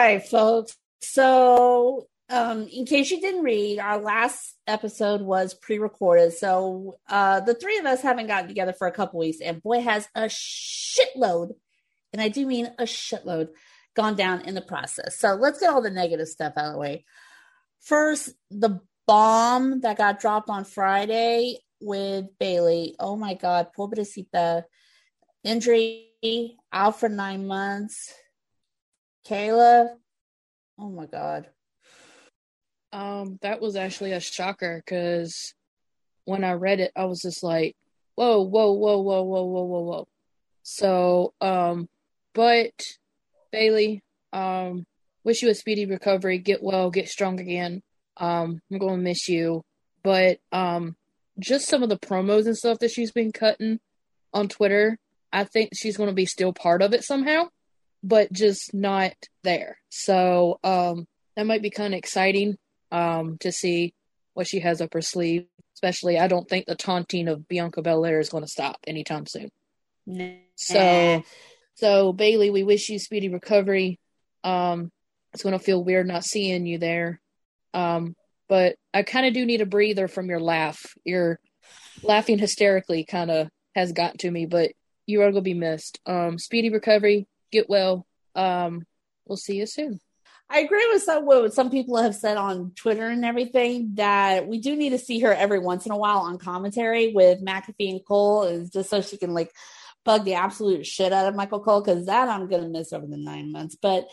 Right, folks. So, um, in case you didn't read, our last episode was pre-recorded. So, uh, the three of us haven't gotten together for a couple weeks, and boy, has a shitload, and I do mean a shitload, gone down in the process. So, let's get all the negative stuff out of the way. First, the bomb that got dropped on Friday with Bayley. Oh my God, poor pobrecita. Injury, out for nine months. Kayla, oh my god. Um, that was actually a shocker because when I read it, I was just like, whoa, whoa, whoa, whoa, whoa, whoa, whoa, whoa. So, um, but Bayley, um, wish you a speedy recovery. Get well, get strong again. Um, I'm going to miss you. But, um, just some of the promos and stuff that she's been cutting on Twitter, I think she's going to be still part of it somehow but just not there. So um, that might be kind of exciting um, to see what she has up her sleeve. Especially, I don't think the taunting of Bianca Belair is going to stop anytime soon. Nah. So, so Bayley, we wish you speedy recovery. Um, it's going to feel weird not seeing you there. Um, but I kind of do need a breather from your laugh. Your laughing hysterically kind of has gotten to me, but you are going to be missed. Um, speedy recovery get well. Um, we'll see you soon. I agree with some what some people have said on Twitter and everything that we do need to see her every once in a while on commentary with McAfee and Cole, is just so she can like bug the absolute shit out of Michael Cole because that I'm gonna miss over the nine months. But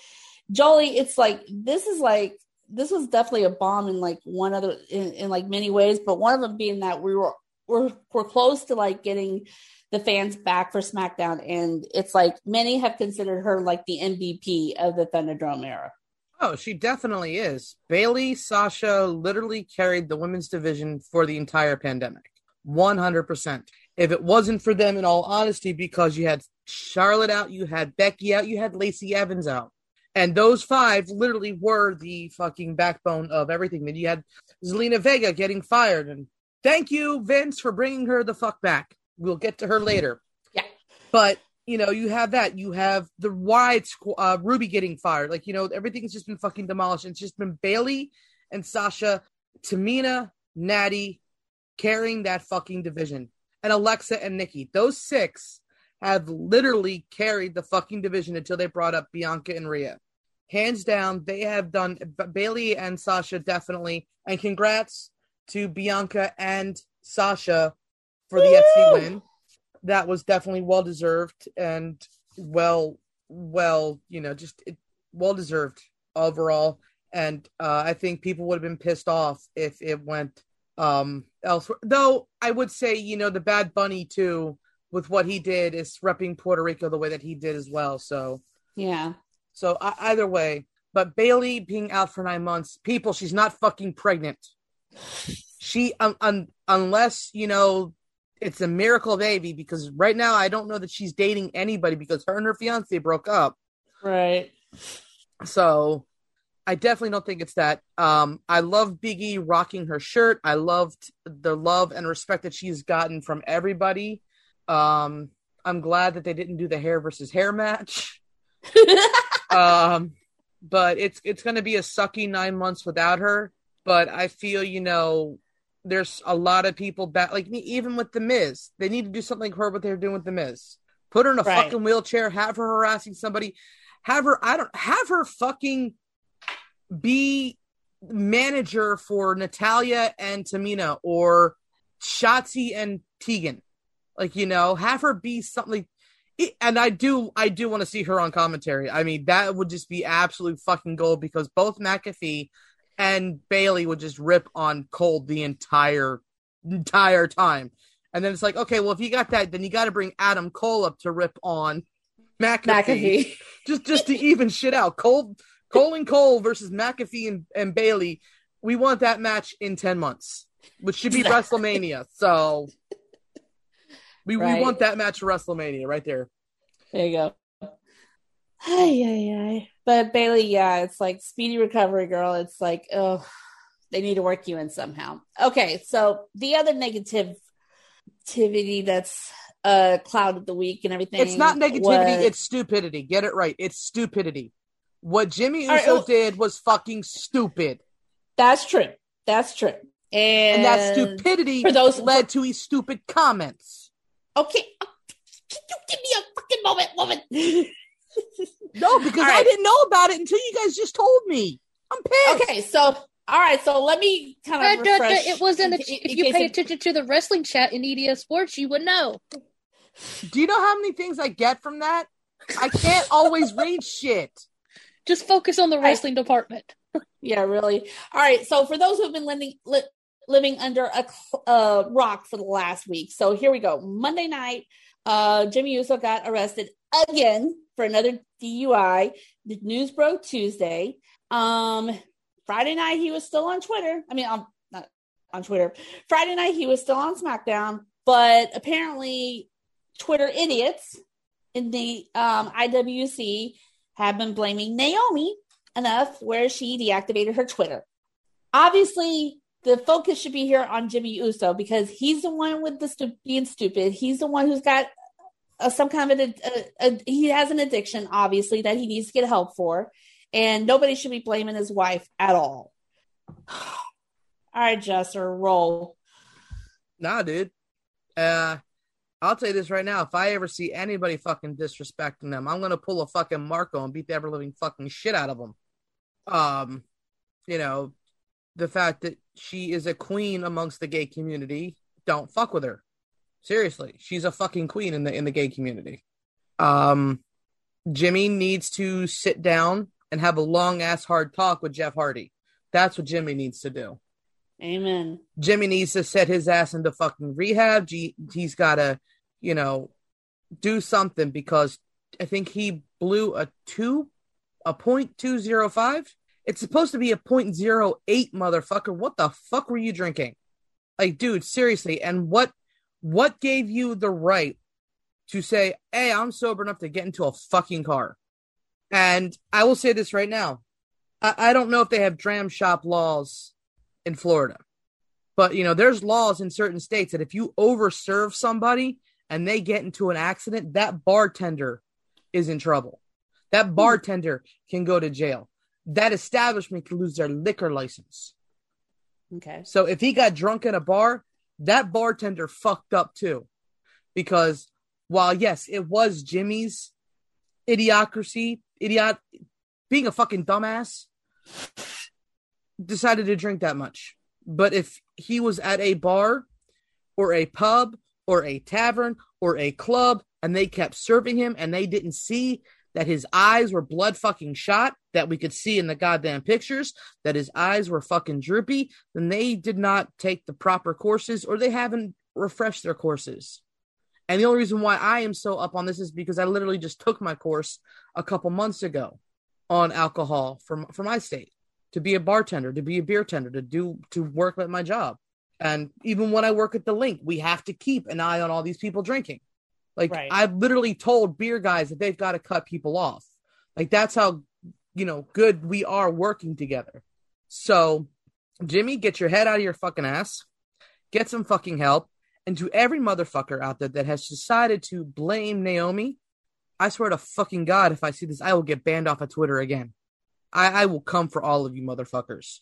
Jolie, it's like this is like this was definitely a bomb in like one other in, in like many ways, but one of them being that we were we're we're close to like getting the fans back for SmackDown, and it's like many have considered her like the MVP of the Thunderdome era. Oh, she definitely is. Bayley, Sasha literally carried the women's division for the entire pandemic. 100%. If it wasn't for them, in all honesty, because you had Charlotte out, you had Becky out, you had Lacey Evans out. And those five literally were the fucking backbone of everything. Then you had Zelina Vega getting fired. And thank you, Vince, for bringing her the fuck back. We'll get to her later. Yeah. But you know, you have that. You have the wide squ- uh, Ruby getting fired. Like you know, everything's just been fucking demolished. It's just been Bayley and Sasha, Tamina, Natty carrying that fucking division, and Alexa and Nikki. Those six have literally carried the fucking division until they brought up Bianca and Rhea. Hands down, they have done Bayley and Sasha definitely. And congrats to Bianca and Sasha for the FC win. That was definitely well deserved and well, well, you know, just it, well deserved overall. And uh, I think people would have been pissed off if it went um, elsewhere. Though I would say, you know, the Bad Bunny too, with what he did, is repping Puerto Rico the way that he did as well. So yeah. So uh, either way, but Bayley being out for nine months, people, she's not fucking pregnant. She, um, un, unless you know it's a miracle baby because right now I don't know that she's dating anybody because her and her fiance broke up. Right. So I definitely don't think it's that. Um, I love Biggie rocking her shirt. I loved the love and respect that she's gotten from everybody. Um, I'm glad that they didn't do the hair versus hair match. um, but it's it's going to be a sucky nine months without her. But I feel you know there's a lot of people back, like me, even with the Miz, they need to do something like her what they're doing with the Miz. Put her in a Right. fucking wheelchair, have her harassing somebody, Have her, I don't have her fucking be manager for Natalya and Tamina or Shotzi and Tegan. Like, you know, have her be something like, and I do I do want to see her on commentary. I mean, that would just be absolute fucking gold because both McAfee and Bayley would just rip on Cole the entire entire time. And then it's like, okay, well, if you got that, then you got to bring Adam Cole up to rip on McAfee, McAfee. just just to even shit out. Cole, Cole and Cole versus McAfee and, and Bayley. We want that match in ten months, which should be WrestleMania. So we, Right. we want that match for WrestleMania right there. There you go. Ay, ay, ay. But Bayley, yeah, it's like speedy recovery, girl. It's like, oh, they need to work you in somehow. Okay, so the other negativity that's a uh clouded the week and everything. It's not negativity, was- it's stupidity. Get it right. It's stupidity. What Jimmy right, Uso well- did was fucking stupid. that's true. That's true. And, And that stupidity for those- led to his stupid comments. Okay, can you give me a fucking moment, woman? No, because All I didn't know about it until you guys just told me. I'm pissed. okay, so all right, so let me kind Uh, of duh, duh, refresh. it was in the. in- in If you pay it- attention to the wrestling chat in EDS Sports, you would know. Do you know how many things I get from that? I can't always read shit. Just focus on the Right. wrestling department. Yeah, really. All right. So for those who've been living li- living under a cl- uh, rock for the last week, so here we go. Monday night, uh, Jimmy Uso got arrested again for another DUI. The news broke Tuesday. Um, Friday night he was still on Twitter. I mean, um, not on Twitter. Friday night he was still on SmackDown, but apparently Twitter idiots in the um, IWC have been blaming Naomi enough where she deactivated her Twitter. Obviously, the focus should be here on Jimmy Uso because he's the one with the stu- being stupid. He's the one who's got uh, some kind of a, a, he has an addiction, obviously that he needs to get help for, and nobody should be blaming his wife at all. all right, Jester, roll. Nah, dude. Uh, I'll tell you this right now. If I ever see anybody fucking disrespecting them, I'm gonna pull a fucking Marco and beat the ever living fucking shit out of them. Um, you know, the fact that she is a queen amongst the gay community, don't fuck with her. Seriously, she's a fucking queen in the in the gay community. Um, Jimmy needs to sit down and have a long ass hard talk with Jeff Hardy. That's what Jimmy needs to do. Amen. Jimmy needs to set his ass into fucking rehab. G- he's got to, you know, do something because I think he blew a two, a point two zero five. It's supposed to be a point zero eight, motherfucker. What the fuck were you drinking? Like, dude, seriously. And what, what gave you the right to say, "Hey, I'm sober enough to get into a fucking car"? And I will say this right now. I, I don't know if they have dram shop laws in Florida. But you know, there's laws in certain states that if you overserve somebody and they get into an accident, that bartender is in trouble. That hmm. bartender can go to jail. That establishment can lose their liquor license. Okay. So if he got drunk at a bar, that bartender fucked up too. Because while yes, it was Jimmy's idiocracy, idiot being a fucking dumbass, decided to drink that much. But if he was at a bar or a pub or a tavern or a club and they kept serving him and they didn't see that his eyes were blood fucking shot, that we could see in the goddamn pictures, that his eyes were fucking droopy, then they did not take the proper courses or they haven't refreshed their courses. And the only reason why I am so up on this is because I literally just took my course a couple months ago on alcohol from for my state to be a bartender, to be a beer tender, to do to work at my job. And even when I work at the Linc, we have to keep an eye on all these people drinking. Like Right. I've literally told beer guys that they've got to cut people off. Like that's how you know good we are working together. So, Jimmy, get your head out of your fucking ass. Get some fucking help. And to every motherfucker out there that has decided to blame Naomi, I swear to fucking God, if I see this, I will get banned off of Twitter again. I, I will come for all of you motherfuckers.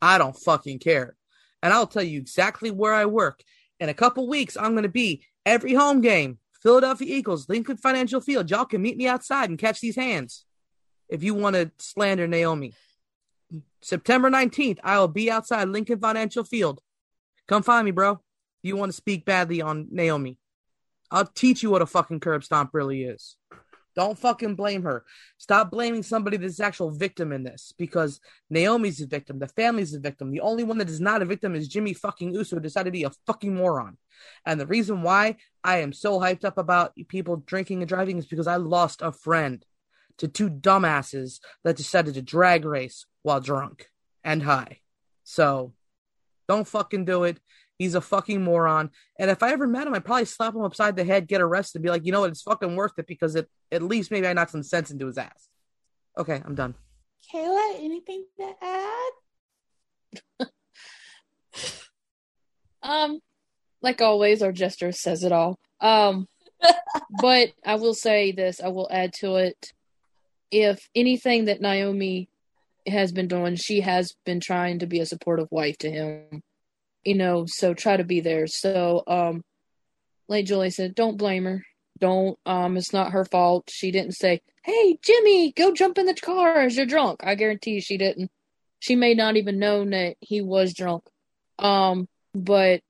I don't fucking care. And I'll tell you exactly where I work. In a couple weeks, I'm going to be every home game, Philadelphia Eagles, Lincoln Financial Field. Y'all can meet me outside and catch these hands. if you want to slander Naomi. September 19th, I will be outside Lincoln Financial Field. Come find me, bro. You want to speak badly on Naomi. I'll teach you what a fucking curb stomp really is. Don't fucking blame her. Stop blaming somebody that's actual victim in this because Naomi's a victim. The family's a victim. The only one that is not a victim is Jimmy fucking Uso decided to be a fucking moron. And the reason why I am so hyped up about people drinking and driving is because I lost a friend to two dumbasses that decided to drag race while drunk and high. So don't fucking do it. He's a fucking moron. And if I ever met him, I'd probably slap him upside the head, get arrested, and be like, you know what, it's fucking worth it because it at least maybe I knocked some sense into his ass. Okay, I'm done. Kayla, anything to add? Um, like always, our Jester says it all. Um, but I will say this: I will add to it. If anything that Naomi has been doing, she has been trying to be a supportive wife to him. You know, so try to be there. So, um, like Julie said, don't blame her. Don't. Um, it's not her fault. She didn't say, "Hey, Jimmy, go jump in the car as you're drunk." I guarantee you, she didn't. She may not even known that he was drunk. Um, but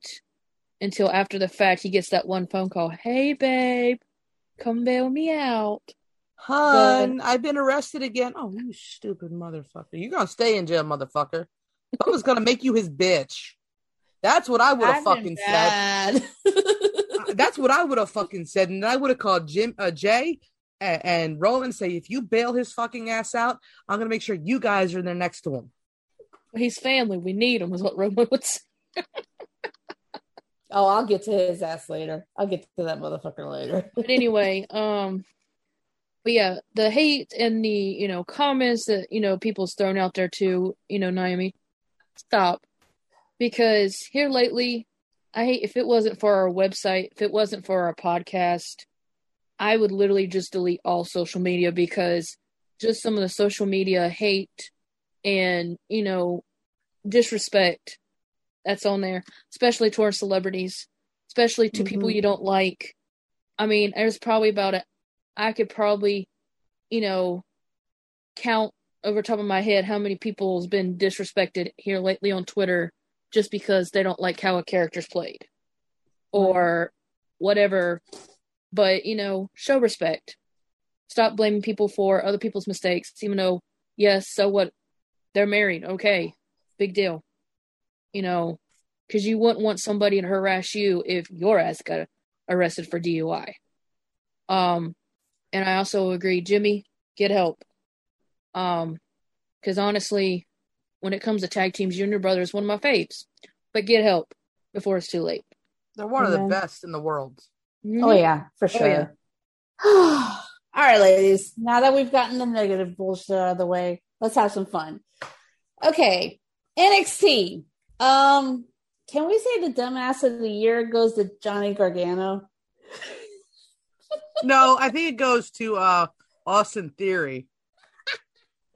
until after the fact, he gets that one phone call. Hey, babe, come bail me out. Hun, I've been arrested again. Oh, you stupid motherfucker. You're gonna stay in jail, motherfucker. I was gonna make you his bitch. That's what I would have fucking said. That's what I would have fucking said. And I would have called Jim uh, Jey and, and Roman say, if you bail his fucking ass out, I'm gonna make sure you guys are there next to him. He's family. We need him, is what Roman would say. Oh, I'll get to his ass later. I'll get to that motherfucker later. But anyway, um, but yeah, the hate and the you know comments that you know people's thrown out there to you know Naomi, stop, because here lately, I hate if it wasn't for our website, if it wasn't for our podcast, I would literally just delete all social media because just some of the social media hate and you know disrespect that's on there, especially towards celebrities, especially to people Mhm. you don't like. I mean, there's probably about a, I could probably, you know, count over top of my head how many people's been disrespected here lately on Twitter just because they don't like how a character's played or whatever. But, you know, show respect. Stop blaming people for other people's mistakes, even though, yes, so what? They're married. Okay. Big deal you know, because you wouldn't want somebody to harass you if your ass got arrested for DUI. Um, and I also agree, Jimmy, get help. Um, because honestly, when it comes to tag teams, you and your brother is one of my faves, but get help before it's too late. They're one of the best in the world. Oh yeah, for Oh, yeah. sure. All right, ladies. Now that we've gotten the negative bullshit out of the way, let's have some fun. Okay, NXT. Um, can we say the dumbass of the year goes to Johnny Gargano? No, I think it goes to uh Austin Theory.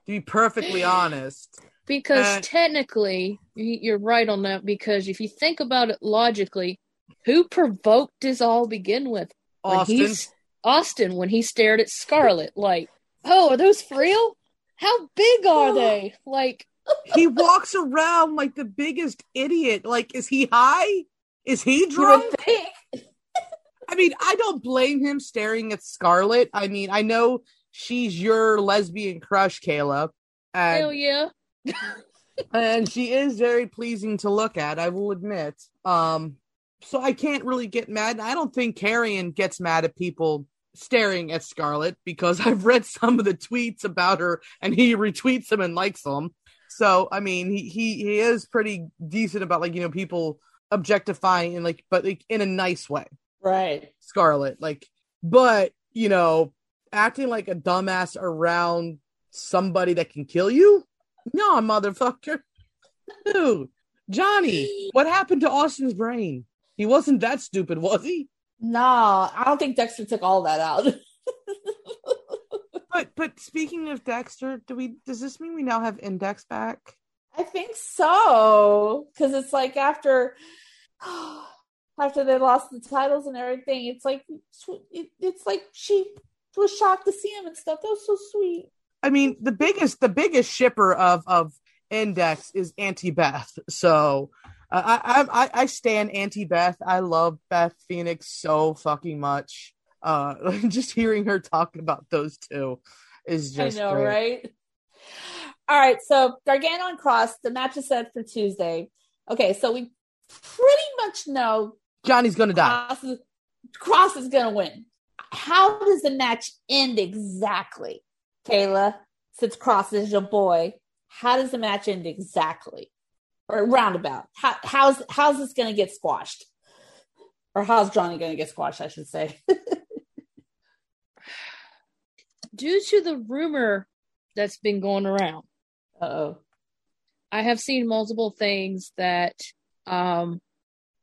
To be perfectly honest. Because Uh, technically, you're right on that. Because if you think about it logically, who provoked this all begin with? When Austin. he's- Austin, when he stared at Scarlett, like, oh, are those for real? How big are they? Like, he walks around like the biggest idiot. Like, is he high? Is he drunk? I mean, I don't blame him staring at Scarlett. I mean, I know she's your lesbian crush, Kayla. hell yeah. And she is very pleasing to look at, I will admit. Um, so I can't really get mad. I don't think Karrion gets mad at people staring at Scarlett because I've read some of the tweets about her and he retweets them and likes them. So I mean, he he he is pretty decent about like you know people objectifying and like, but like in a nice way. Right. Scarlett. Like, but you know, acting like a dumbass around somebody that can kill you? No, motherfucker. Dude, Johnny, what happened to Austin's brain? He wasn't that stupid, was he? No, I don't think Dexter took all that out. But but speaking of Dexter, do we does this mean we now have Index back? I think so because it's like after after they lost the titles and everything, it's like it's like she was shocked to see him and stuff. That was so sweet. I mean, the biggest the biggest shipper of of Index is Auntie Beth. So uh, I I I stand Auntie Beth. I love Beth Phoenix so fucking much. Uh, just hearing her talking about those two is just I know, great. right? All right, so Gargano and Kross, the match is set for Tuesday. Okay, so we pretty much know Johnny's gonna die. Kross is, Kross is going to win. How does the match end exactly, Kayla? Since Kross is your boy, how does the match end exactly, or roundabout? How, how's how's this going to get squashed, or how's Johnny going to get squashed? I should say. Due to the rumor that's been going around, oh. I have seen multiple things that um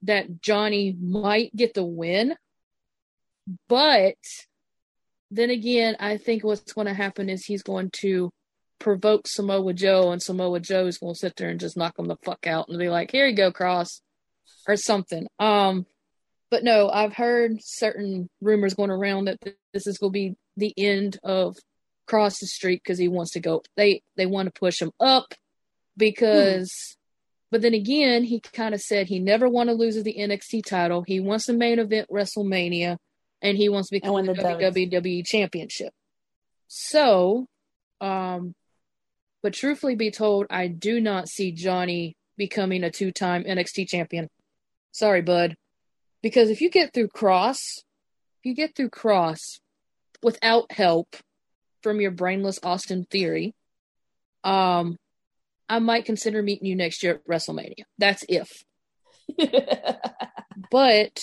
that Johnny might get the win. But then again, I think what's going to happen is he's going to provoke Samoa Joe, and Samoa Joe is going to sit there and just knock him the fuck out and be like, "Here you go, Kross," or something. Um, but no, I've heard certain rumors going around that this is going to be the end of Kross's streak because he wants to go. They they want to push him up because. But then again, he kind of said he never want to lose the NXT title. He wants the main event WrestleMania, and he wants to become the the. WWE Championship. So, um, but truthfully be told, I do not see Johnny becoming a two-time NXT champion. Sorry, bud. Because if you get through Kross, if you get through Kross without help from your brainless Austin Theory, um, I might consider meeting you next year at WrestleMania. That's if. But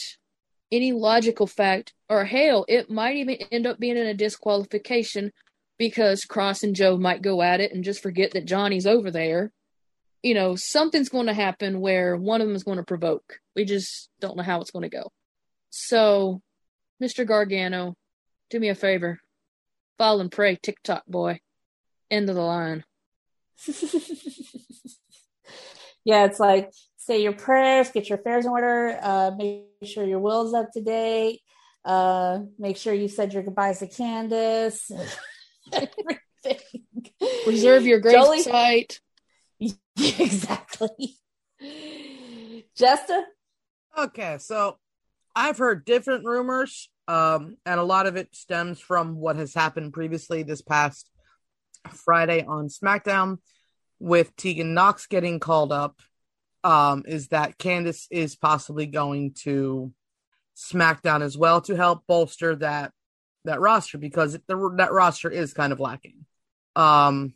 any logical fact, or hell, it might even end up being in a disqualification because Kross and Joe might go at it and just forget that Johnny's over there. You know, something's going to happen where one of them is going to provoke. We just don't know how it's going to go. So, Mr. Gargano, do me a favor. Fall and pray, TikTok boy. End of the line. yeah, it's like say your prayers, get your affairs in order, uh, make sure your will's up to date, uh, make sure you said your goodbyes to Candice. Everything. Reserve your grave Jolie- site. exactly. Jester? Okay, so I've heard different rumors, um, and a lot of it stems from what has happened previously this past Friday on SmackDown with Tegan Nox getting called up. Um, is that Candice is possibly going to SmackDown as well to help bolster that that roster because the, that roster is kind of lacking. Um,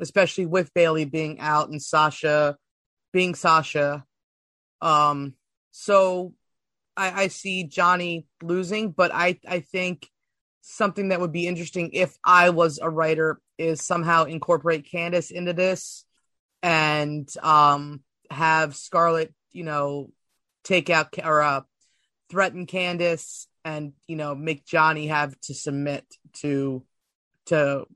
especially with Bayley being out and Sasha being Sasha. Um, so I, I see Johnny losing, but I, I think something that would be interesting if I was a writer is somehow incorporate Candice into this and um, have Scarlett, you know, take out or uh, threaten Candice and you know make Johnny have to submit to to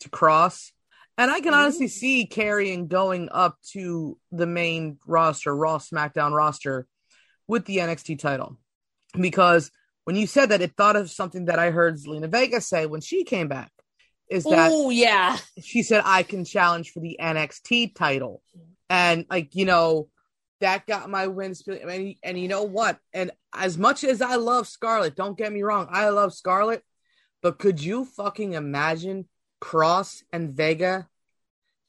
to Kross. And I can honestly see Karrion going up to the main roster, Raw SmackDown roster with the NXT title. Because when you said that, it thought of something that I heard Zelina Vega say when she came back. Is that Oh yeah. she said I can challenge for the NXT title, and like you know, that got my wins. And, and you know what? And as much as I love Scarlett, don't get me wrong, I love Scarlett, but could you fucking imagine Kross and Vega,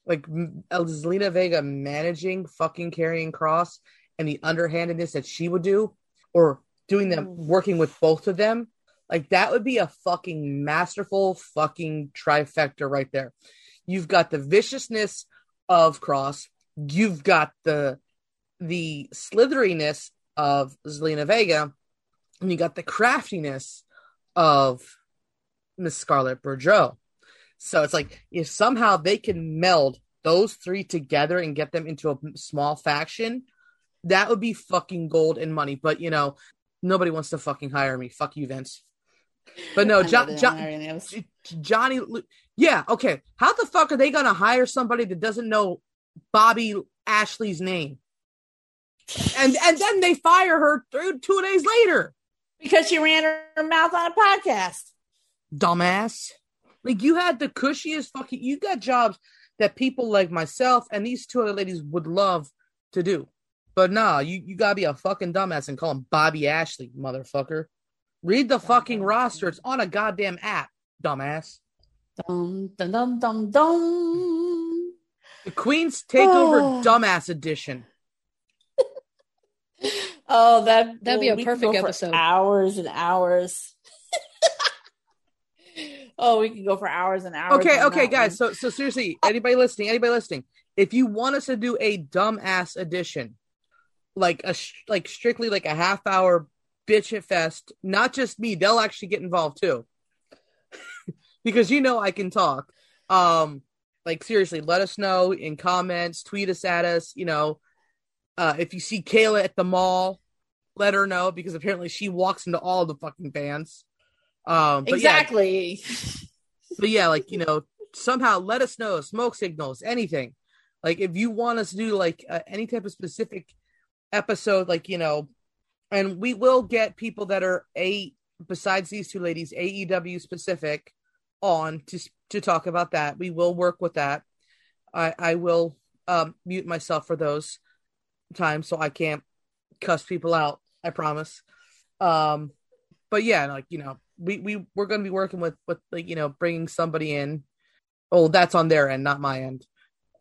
like Zelina Vega managing fucking Karrion Kross and the underhandedness that she would do, or doing them mm. working with both of them? Like that would be a fucking masterful fucking trifecta right there. You've got the viciousness of Kross, you've got the the slitheriness of Zelina Vega, and you got the craftiness of Miss Scarlett Bordeaux. So it's like if somehow they can meld those three together and get them into a small faction, that would be fucking gold and money. But you know, nobody wants to fucking hire me. Fuck you, Vince. But no, I know jo- they Jo- don't hire any of us. J- Johnny, yeah, okay. How the fuck are they gonna hire somebody that doesn't know Bobby Ashley's name? And and then they fire her through two days later. because she ran her mouth on a podcast. Dumbass. Like you had the cushiest fucking. You got jobs that people like myself and these two other ladies would love to do. But nah, you, you gotta be a fucking dumbass and call him Bobby Ashley, motherfucker. Read the fucking roster. It's on a goddamn app, dumbass. Dum dum dum dum dum. The Queen's Takeover Oh. Dumbass Edition. Oh, that That'd be a we could perfect go for episode. Hours and hours. oh, we can go for hours and hours. Okay, okay, guys. one. So so seriously, anybody listening, anybody listening, if you want us to do a dumbass edition, like a like strictly like a half hour bitch it fest, not just me, they'll actually get involved too. because you know I can talk. Um like seriously, let us know in comments, tweet us at us, you know. Uh if you see Kayla at the mall, let her know because apparently she walks into all the fucking bands. Um but yeah, exactly. but yeah, like you know, somehow let us know smoke signals, anything. Like if you want us to do like uh, any type of specific episode, like you know, and we will get people that are a besides these two ladies AEW specific on to to talk about that. We will work with that. I I will um mute myself for those times so I can't cuss people out. I promise. Um, but yeah, like you know, we we we're going to be working with with like you know bringing somebody in. Oh, that's on their end, not my end.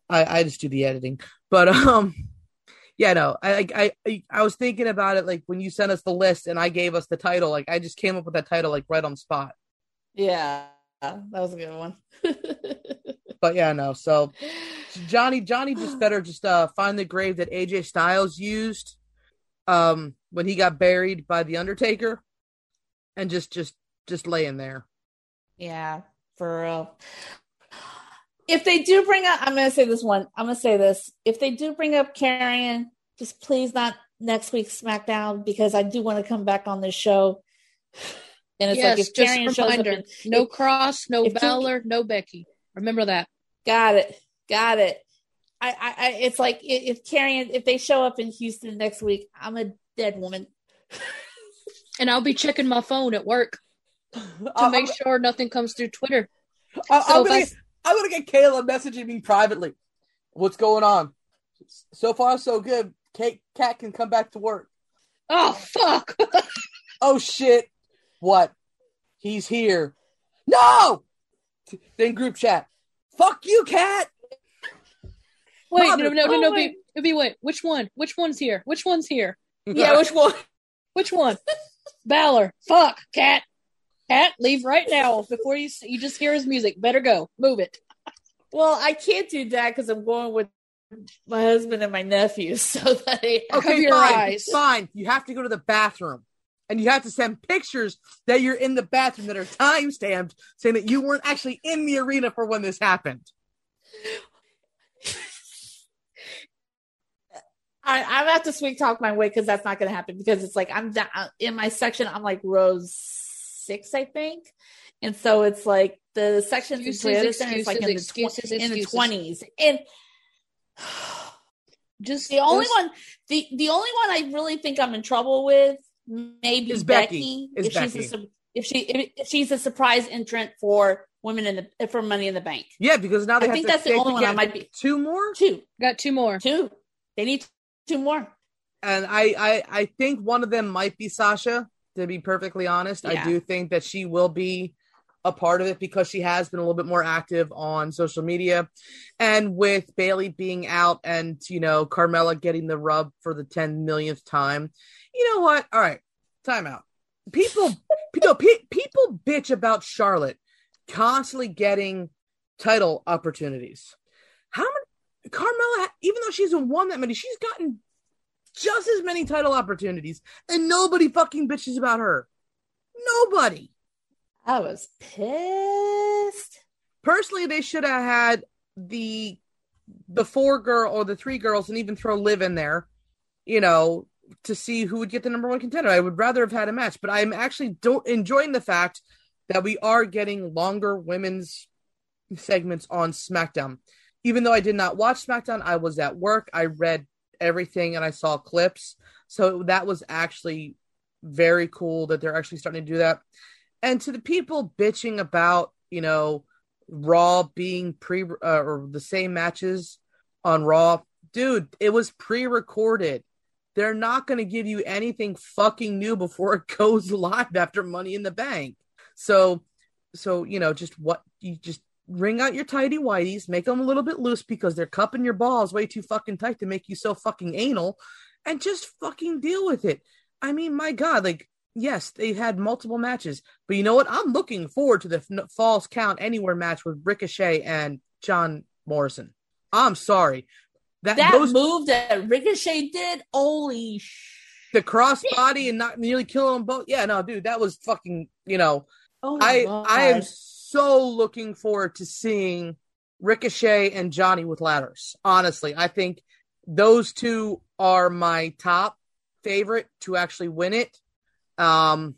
I I just do the editing, but um, yeah, no, I I I I was thinking about it like when you sent us the list and I gave us the title, like I just came up with that title like right on spot. yeah, that was a good one. But yeah, no, so Johnny Johnny just better just uh find the grave that AJ Styles used um when he got buried by the Undertaker and just just just lay in there. Yeah, for real. If they do bring up, I'm going to say this one. I'm going to say this. If they do bring up Karrion, just please not next week's SmackDown because I do want to come back on this show. And it's yes, like if just a up, reminder: and, no Kross, no two- no Becky. Remember that. got it, got it. I, I, I it's like i- if Karrion, if they show up in Houston next week, I'm a dead woman. And I'll be checking my phone at work to I'm, make sure nothing comes through Twitter. I'm, So I'm gonna I- I'm gonna get Kayla messaging me privately. What's going on? So far, so good. Kate, Cat can come back to work. Oh fuck! Oh shit! What? He's here. No. Then group chat. Fuck you, Cat. Wait, Mother- no, no, no, oh, no, wait. be, no, be wait. Which one? Which one's here? Which one's here? Yeah, which one? Which one? Balor. Fuck, cat. Cat, leave right now before you you just hear his music. Better go. Move it. Well, I can't do that because I'm going with my husband and my nephew. So that they, Cover Okay, your fine. eyes. Fine. You have to go to the bathroom. And you have to send pictures that you're in the bathroom that are time stamped saying that you weren't actually in the arena for when this happened. I, I'm gonna have to sweet talk my way because that's not gonna happen because it's like I'm down in my section. I'm like row six, I think, and so it's like the sections in Excuses, Toyota is like in the excuses, tw- in the twenties, and Just the only just- one, the the only one I really think I'm in trouble with maybe Is Becky, Becky. Is if Becky. she's a, if she if, if she's a surprise entrant for women in the for Money in the Bank. Yeah, because now they I have think to that's the only one I might be two more. two got two more. two. They need two more. And I, I, I think one of them might be Sasha. To be perfectly honest, I do think that she will be a part of it because she has been a little bit more active on social media, and with Bayley being out and you know Carmella getting the rub for the ten millionth time. You know what? All right, timeout. People, people, pe- people bitch about Charlotte constantly getting title opportunities. How many? Carmella, even though she hasn't won that many, she's gotten just as many title opportunities, and nobody fucking bitches about her. Nobody. I was pissed. Personally, they should have had the the four girl or the three girls, and even throw Liv in there. You know, to see who would get the number one contender. I would rather have had a match, but I'm actually don't enjoying the fact that we are getting longer women's segments on SmackDown. Even though I did not watch SmackDown, I was at work. I read everything and I saw clips. So that was actually very cool that they're actually starting to do that. And to the people bitching about, you know, Raw being pre uh, or the same matches on Raw, dude, it was pre-recorded. They're not going to give you anything fucking new before it goes live after Money in the Bank. So, so you know, just what you just wring out your tidy whities, make them a little bit loose because they're cupping your balls way too fucking tight to make you so fucking anal, and just fucking deal with it. I mean, my God, like yes, they had multiple matches, but you know what? I'm looking forward to the f- Falls Count Anywhere match with Ricochet and John Morrison. I'm sorry. That, that those, move that Ricochet did, holy sh- the crossbody and not nearly killing them both. Yeah, no, dude, that was fucking. You know, oh I God. I am so looking forward to seeing Ricochet and Johnny with ladders. Honestly, I think those two are my top favorite to actually win it um,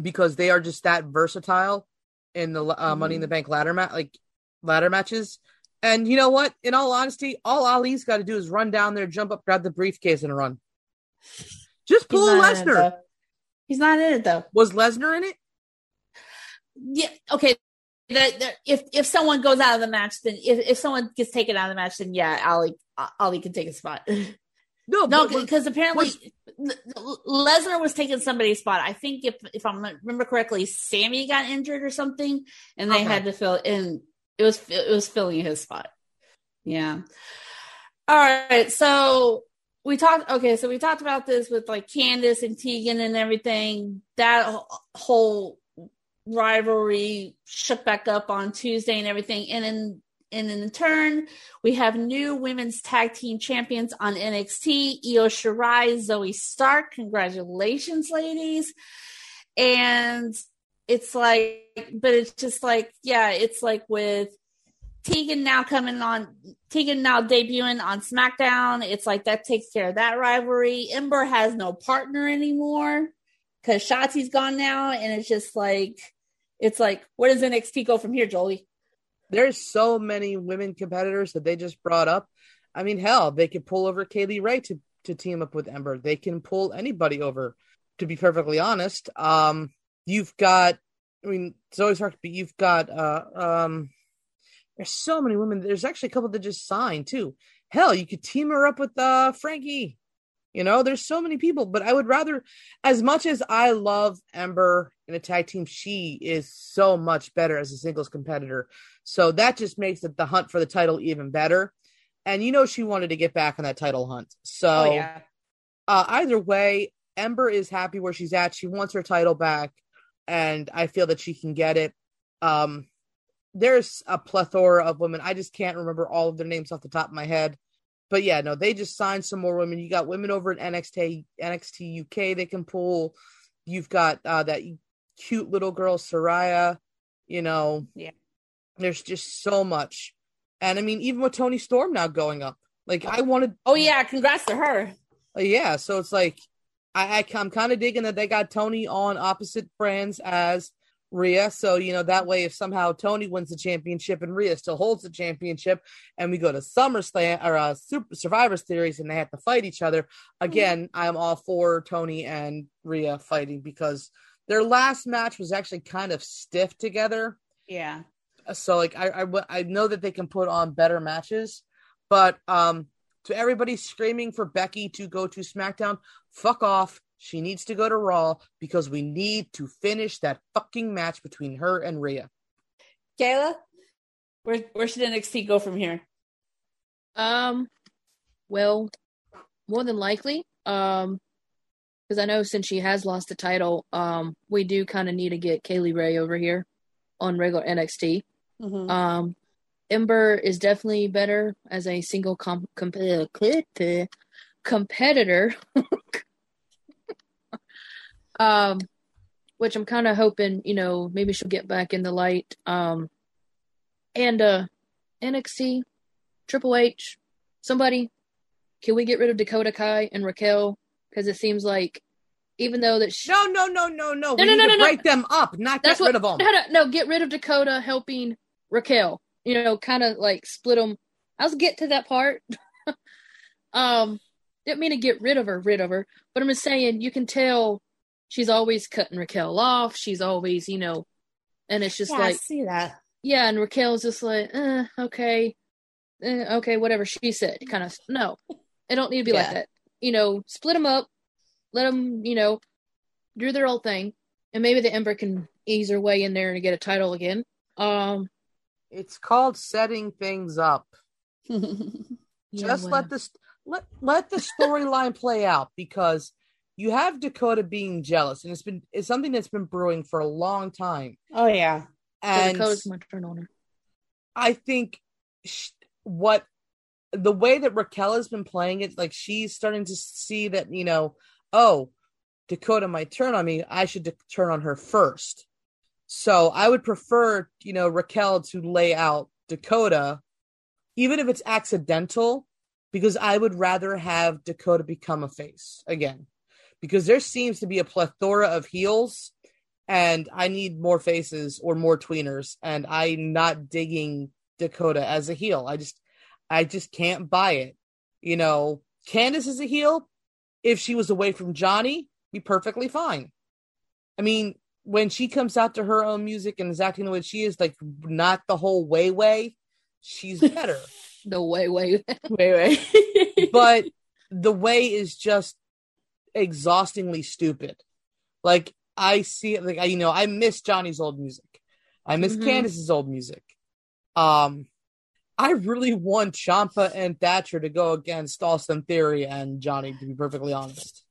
because they are just that versatile in the uh, Money in the mm-hmm. Bank ladder match, like ladder matches. And you know what? In all honesty, all Ali's got to do is run down there, jump up, grab the briefcase, and run. Just pull Lesnar. He's not in it though. Was Lesnar in it? Yeah. Okay. If if someone goes out of the match, then if, if someone gets taken out of the match, then yeah, Ali Ali can take a spot. No, no, because apparently Lesnar was taking somebody's spot. I think if if I remember correctly, Sammy got injured or something, and they okay. had to fill in. It was it was filling his spot. Yeah. All right, so we talked. Okay, so we talked about this with like Candice and Tegan and everything. That whole rivalry shook back up on Tuesday and everything, and then and in turn, we have new women's tag team champions on NXT Io Shirai, Zoey Stark. Congratulations, ladies. And it's like, but it's just like, yeah, it's like with Tegan now coming on, Tegan now debuting on SmackDown. It's like that takes care of that rivalry. Ember has no partner anymore because Shotzi's gone now. And it's just like, it's like, where does NXT go from here, Jolie? there's so many women competitors that they just brought up. I mean, hell, they could pull over Kay Lee Ray to to team up with Ember. They can pull anybody over. To be perfectly honest, um, you've got. I mean, it's always hard, but you've got. Uh, um, there's so many women. There's actually a couple that just signed too. Hell, you could team her up with uh, Frankie. You know, there's so many people, but I would rather, as much as I love Ember in a tag team, she is so much better as a singles competitor. So that just makes it the hunt for the title even better. And you know, she wanted to get back on that title hunt. So oh, yeah. uh, either way, Ember is happy where she's at. She wants her title back, and I feel that she can get it. Um, there's a plethora of women. I just can't remember all of their names off the top of my head. But yeah, no, they just signed some more women. You got women over at NXT NXT UK they can pull. You've got uh, that cute little girl Soraya. You know, yeah. There's just so much. And I mean, even with Toni Storm now going up, like I wanted. Oh yeah, congrats to her. Uh, yeah, so it's like I, I am kind of digging that they got Toni on opposite brands as Rhea. So you know that way, if somehow Toni wins the championship and Rhea still holds the championship, and we go to SummerSlam or uh, Super Survivor Series and they have to fight each other again, I'm all for Toni and Rhea fighting because their last match was actually kind of stiff together. Yeah. So like I, I I know that they can put on better matches, but um to everybody screaming for Becky to go to SmackDown, fuck off. She needs to go to Raw because we need to finish that fucking match between her and Rhea. Kayla, where where should NXT go from here? Um, well, more than likely, um, because I know since she has lost the title, um, we do kind of need to get Kay Lee Ray over here on regular NXT. Mm-hmm. Um, Ember is definitely better as a single com- com- uh, competitor. um, which I'm kind of hoping, you know, maybe she'll get back in the light. Um, and uh, NXT, Triple H, somebody, can we get rid of Dakota Kai and Raquel? Because it seems like even though that she... no no no no no no we no, no, no break no. them up not That's get what, rid of them no, no no get rid of dakota helping raquel you know, kind of like split them. I'll get to that part. um, didn't mean to get rid of her, rid of her, but I'm just saying you can tell she's always cutting Raquel off. She's always, you know, and it's just yeah, like I see that. yeah, and Raquel's just like, eh, okay, eh, okay, whatever she said. Kind of no, it don't need to be like that. You know, split them up, let them, you know, do their own thing, and maybe the Ember can ease her way in there and get a title again. Um, It's called setting things up. yeah, Just whatever. let this let let the storyline play out because you have Dakota being jealous, and it's been it's something that's been brewing for a long time. oh yeah. And Dakota's turn on her. I think sh- what the way that Raquel has been playing it, like she's starting to see that you know, oh, Dakota might turn on me. I should de- turn on her first. So I would prefer, you know, Raquel to lay out Dakota, even if it's accidental, because I would rather have Dakota become a face again, because there seems to be a plethora of heels and I need more faces or more tweeners, and I'm not digging Dakota as a heel. I just, I just can't buy it. You know, Candice is a heel. If she was away from Johnny, be perfectly fine. I mean, when she comes out to her own music and is acting the way she is, like not the whole way way, she's better. The way, way. way wait. but the way is just exhaustingly stupid. Like I see it, like I, you know, I miss Johnny's old music. I miss Mhm. Candice's old music. Um, I really want Ciampa and Thatcher to go against Austin Theory and Johnny. To be perfectly honest,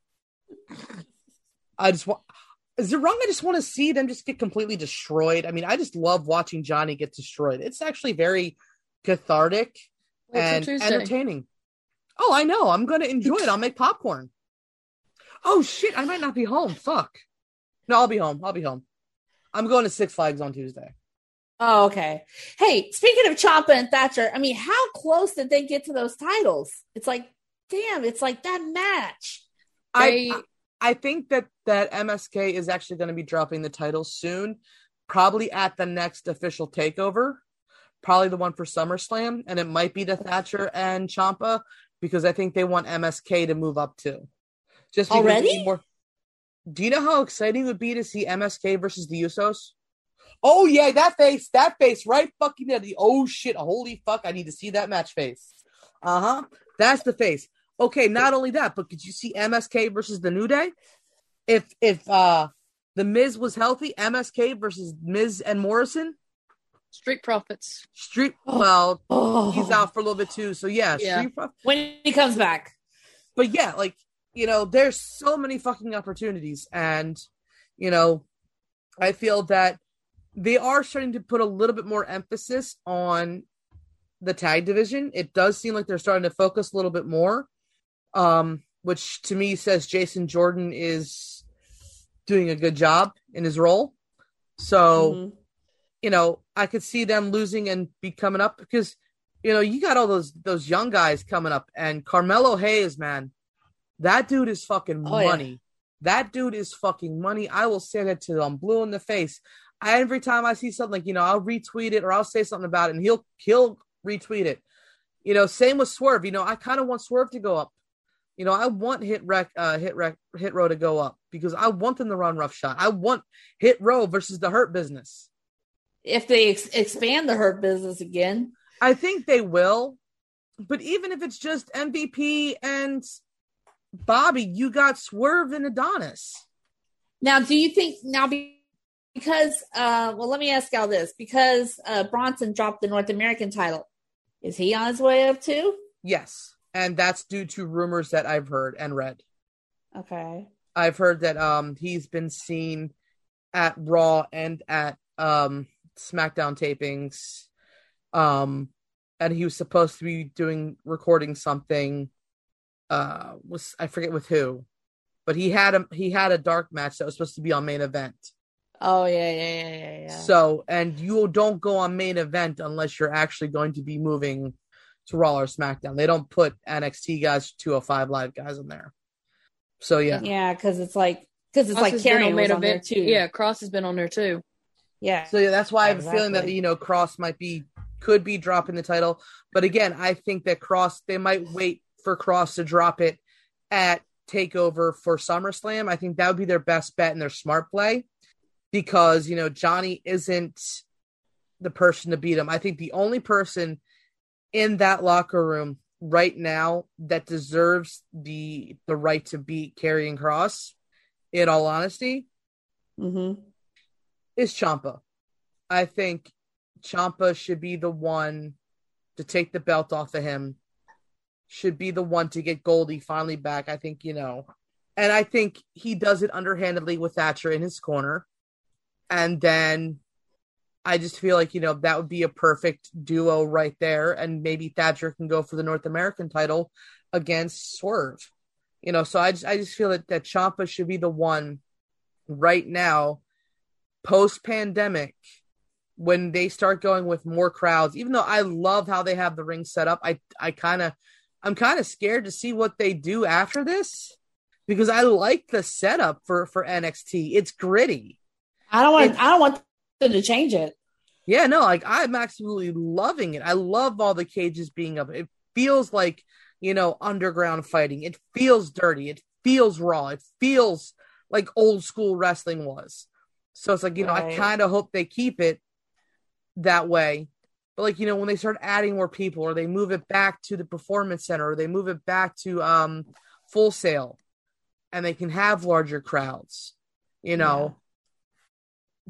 I just want. Is it wrong? I just want to see them just get completely destroyed. I mean, I just love watching Johnny get destroyed. It's actually very cathartic Wait and entertaining. Oh, I know. I'm going to enjoy it. I'll make popcorn. Oh shit! I might not be home. Fuck. No, I'll be home. I'll be home. I'm going to Six Flags on Tuesday. Oh, okay. Hey, speaking of Ciampa and Thatcher, I mean, how close did they get to those titles? It's like, damn, it's like that match. They- I I think that that MSK is actually going to be dropping the title soon, probably at the next official takeover, probably the one for SummerSlam, and it might be to Thatcher and Ciampa because I think they want MSK to move up too. Just Already? More... Do you know how exciting it would be to see MSK versus the Usos? Oh yeah, that face, that face, right fucking there. The oh shit, holy fuck, I need to see that match face. Uh huh. That's the face. Okay, not only that, but could you see MSK versus the New Day? If if uh the Miz was healthy, MSK versus Miz and Morrison, Street Profits. Street. Well, Oh, he's out for a little bit too. So yeah, Yeah. Street Prof- when he comes back. but yeah, like you know, there's so many fucking opportunities, and you know, I feel that they are starting to put a little bit more emphasis on the tag division. It does seem like they're starting to focus a little bit more, um, which to me says Jason Jordan is doing a good job in his role. So Mhm. you know, I could see them losing and be coming up because, you know, you got all those those young guys coming up, and Carmelo Hayes, man, that dude is fucking Oh, yeah. money. That dude is fucking money. I will say that to them, blue in the face. I, every time I see something, like, you know, I'll retweet it or I'll say something about it, and he'll he'll retweet it. You know, same with Swerve. You know, I kind of want Swerve to go up. You know, I want Hit Rec, uh, Hit Rec, Hit Row to go up because I want them to run rough shot. I want Hit Row versus the Hurt Business. If they ex- expand the hurt business again, I think they will. But even if it's just MVP and Bobby, you got Swerve and Adonis. now do you think now because uh well let me ask y'all this because uh Bronson dropped the North American title, is he on his way up too? Yes. And that's due to rumors that I've heard and read. Okay. I've heard that um he's been seen at Raw and at um SmackDown tapings. Um and he was supposed to be doing recording something uh was I forget with who. But he had a he had a dark match that was supposed to be on main event. Oh yeah, yeah, yeah, yeah, yeah. So, and you don't go on main event unless you're actually going to be moving to Raw or SmackDown. They don't put NXT guys, 205 live guys in there. So, yeah. yeah, because it's like because it's Kross like has been Karrion on was on there event. too. Yeah, Kross has been on there too. yeah. So, yeah, that's why I have a feeling that, you know, Kross might be, could be dropping the title. But again, I think that Kross, they might wait for Kross to drop it at TakeOver for SummerSlam. I think that would be their best bet and their smart play because, you know, Johnny isn't the person to beat him. I think the only person in that locker room right now that deserves the the right to beat Karrion Kross in all honesty, Mm-hmm. is Ciampa. I think Ciampa should be the one to take the belt off of him. Should be the one to get Goldie finally back. I think you know, and I think he does it underhandedly with Thatcher in his corner, and then I just feel like you know that would be a perfect duo right there, and maybe Thatcher can go for the North American title against Swerve. You know, so I just I just feel that that Ciampa should be the one right now, post pandemic, when they start going with more crowds. Even though I love how they have the ring set up, I I kind of I'm kind of scared to see what they do after this because I like the setup for for NXT. It's gritty. I don't want. I don't want to change it. Yeah, no, like I'm absolutely loving it. I love all the cages being up. It feels like, you know, underground fighting. It feels dirty. It feels raw. It feels like old school wrestling was. So it's like, you know, I kind of hope they keep it that way. But like, you know, when they start adding more people or they move it back to the performance center or they move it back to um Full Sail and they can have larger crowds, you know.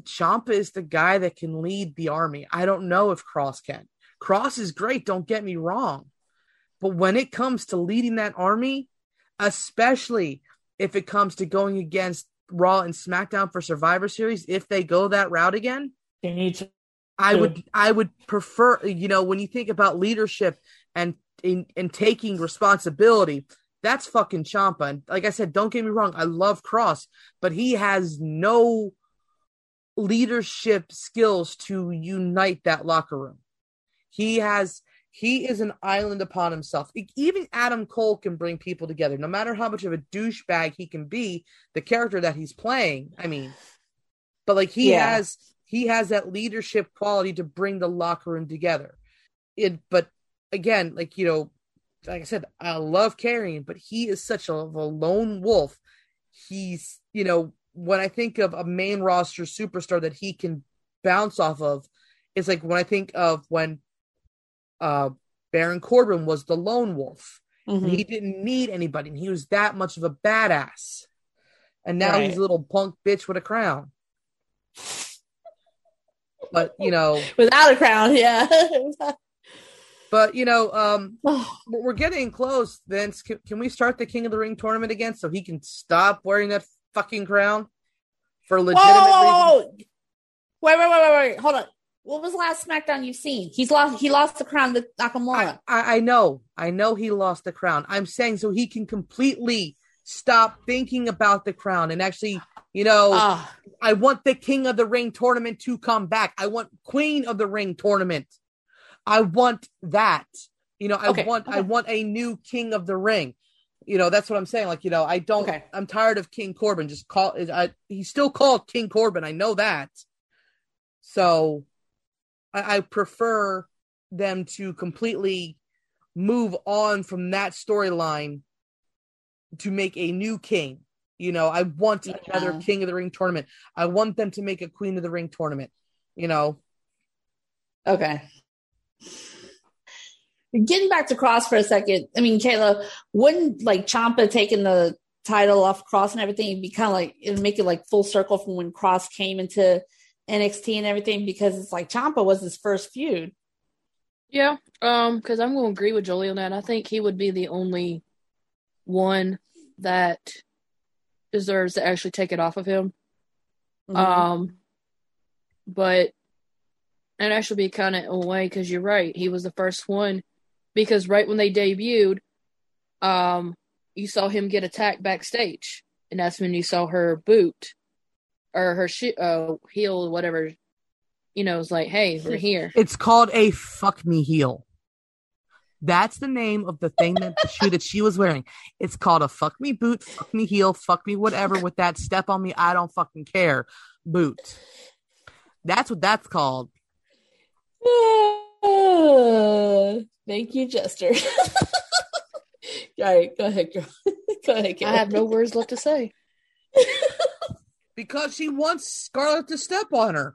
Ciampa is the guy that can lead the army. I don't know if Kross can. Kross is great, don't get me wrong. But when it comes to leading that army, especially if it comes to going against Raw and SmackDown for Survivor Series, if they go that route again, They need to. I would I would prefer you know when you think about leadership and in and taking responsibility that's fucking Ciampa and like I said don't get me wrong I love Kross but he has no leadership skills to unite that locker room he has he is an island upon himself even Adam Cole can bring people together no matter how much of a douchebag he can be the character that he's playing I mean but like he Yeah. has he has that leadership quality to bring the locker room together. It, but again, like you know, like I said, I love Karrion, but he is such a, a lone wolf. He's you know when I think of a main roster superstar that he can bounce off of, it's like when I think of when uh Baron Corbin was the lone wolf. Mhm. He didn't need anybody, and he was that much of a badass. And now Right. he's a little punk bitch with a crown. But you know, Without a crown, yeah. but you know, um, Oh, we're we're getting close. Vince, can, can we start the King of the Ring tournament again so he can stop wearing that fucking crown for legitimate whoa, reasons? whoa, whoa. Wait, wait, wait, wait, wait. Hold on. What was the last SmackDown you've seen? He's lost. He lost the crown to Nakamura. I, I, know, I know he lost the crown. I'm saying so he can completely stop thinking about the crown and actually, you know, Ah, I want the King of the Ring tournament to come back. I want Queen of the Ring tournament. I want that. You know, I Okay, want I want a new King of the Ring. You know, that's what I'm saying. Like, you know, I don't. Okay. I'm tired of King Corbin. Just call. I, he's still called King Corbin. I know that. So, I, I prefer them to completely move on from that storyline to make a new king. You know, I want another King of the Ring tournament. I want them to make a Queen of the Ring tournament. You know, okay. Getting back to Kross for a second. I mean, Kayla, wouldn't like Ciampa taking the title off Kross and everything be kind of like it'd make it like full circle from when Kross came into NXT and everything because it's like Ciampa was his first feud. Yeah, um, because I'm going to agree with Jolie on that. I think he would be the only one that deserves to actually take it off of him. Mhm. Um, but and actually be kind of in a way because you're right. He was the first one because right when they debuted, um, you saw him get attacked backstage, and that's when you saw her boot or her shi uh, heel, whatever. You know, it's like, hey, we're here. it's called a fuck me heel. That's the name of the thing that the shoe that she was wearing. It's called a fuck me boot, fuck me heel, fuck me whatever with that step on me. I don't fucking care boot. That's what that's called. Oh, thank you, Jester. All right, go ahead, girl. go ahead, I have no words left to say. Because she wants Scarlett to step on her.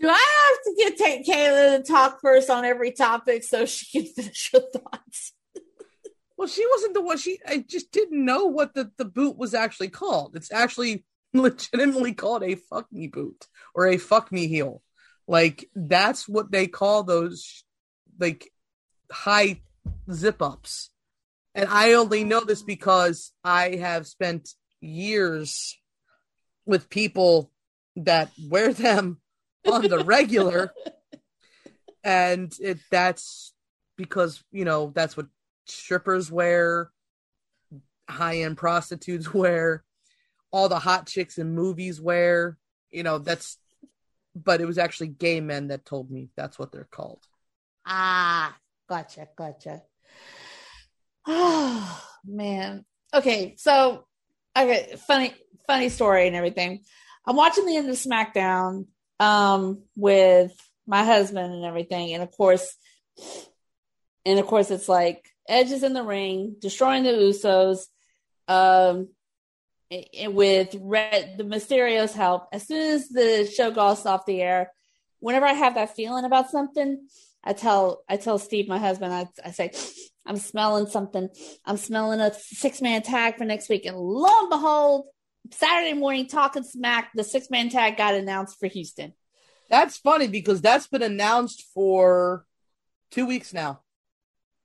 Do I have to get take Kayla to talk first on every topic so she can finish her thoughts. Well, she wasn't the one. She I just didn't know what the, the boot was actually called. It's actually legitimately called a fuck me boot or a fuck me heel. Like that's what they call those like high zip ups. And I only know this because I have spent years with people that wear them on the regular. and it that's because, you know, that's what strippers wear, high end prostitutes wear, all the hot chicks in movies wear. You know, that's but it was actually gay men that told me that's what they're called. Ah, gotcha, gotcha. Oh man. Okay, so okay, funny, funny story and everything. I'm watching the end of SmackDown um with my husband and everything, and of course, and of course, it's like Edge is in the ring, destroying the Usos, um, with Red, the Mysterios help. As soon as the show goes off the air, whenever I have that feeling about something, I tell I tell Steve, my husband, I, I say, I'm smelling something. I'm smelling a six man tag for next week. And lo and behold, Saturday morning, talking smack, the six man tag got announced for Houston. That's funny because that's been announced for two weeks now.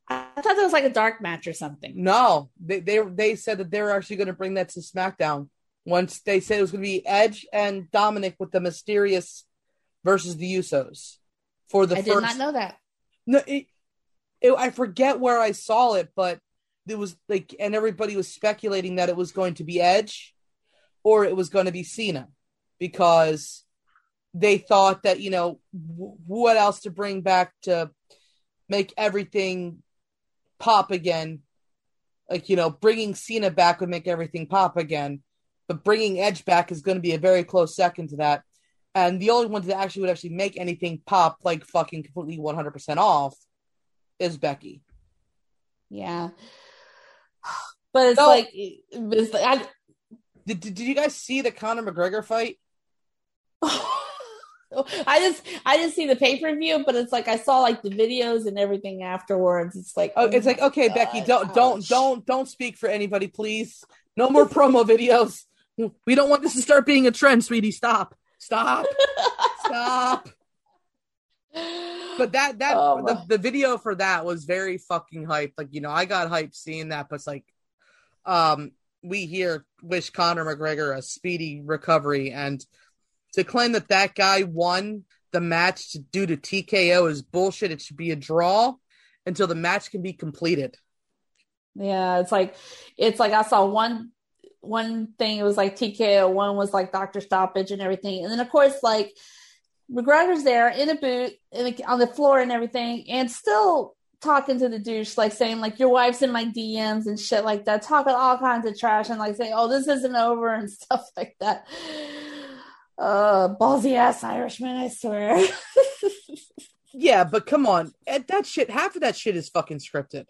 I thought that was like a dark match or something. No, they they, they said that they're actually going to bring that to SmackDown. Once they said it was going to be Edge and Dominic with the Mysterios versus the Usos for the I first. did not know that. No, it, it, I forget where I saw it, but it was like, and everybody was speculating that it was going to be Edge or it was going to be Cena because they thought that, you know, w- what else to bring back to make everything pop again. Like, you know, bringing Cena back would make everything pop again, but bringing Edge back is going to be a very close second to that. And the only one that actually would actually make anything pop like fucking completely 100% off is Becky. Yeah. But it's So- like, it's like I, Did, did, did you guys see the Conor McGregor fight? I just I didn't see the pay per view, but it's like I saw like the videos and everything afterwards. It's like Oh, it's like okay, my Becky, don't don't don't don't speak for anybody, please. No more promo videos. We don't want this to start being a trend, sweetie. Stop, stop, stop. But that that Oh, the, the video for that was very fucking hyped. Like you know, I got hyped seeing that. But it's like, um, we here wish Conor McGregor a speedy recovery, and to claim that that guy won the match due to TKO is bullshit. It should be a draw until the match can be completed. Yeah, it's like it's like I saw one one thing it was like TKO, one was like doctor stoppage and everything, and then of course like McGregor's there in a boot in on the floor and everything, and still talking to the douche, like saying like your wife's in my DMs and shit like that, talking all kinds of trash and like saying oh this isn't over and stuff like that. Uh, ballsy ass Irishman, I swear. Yeah, but come on, that shit. Half of that shit is fucking scripted.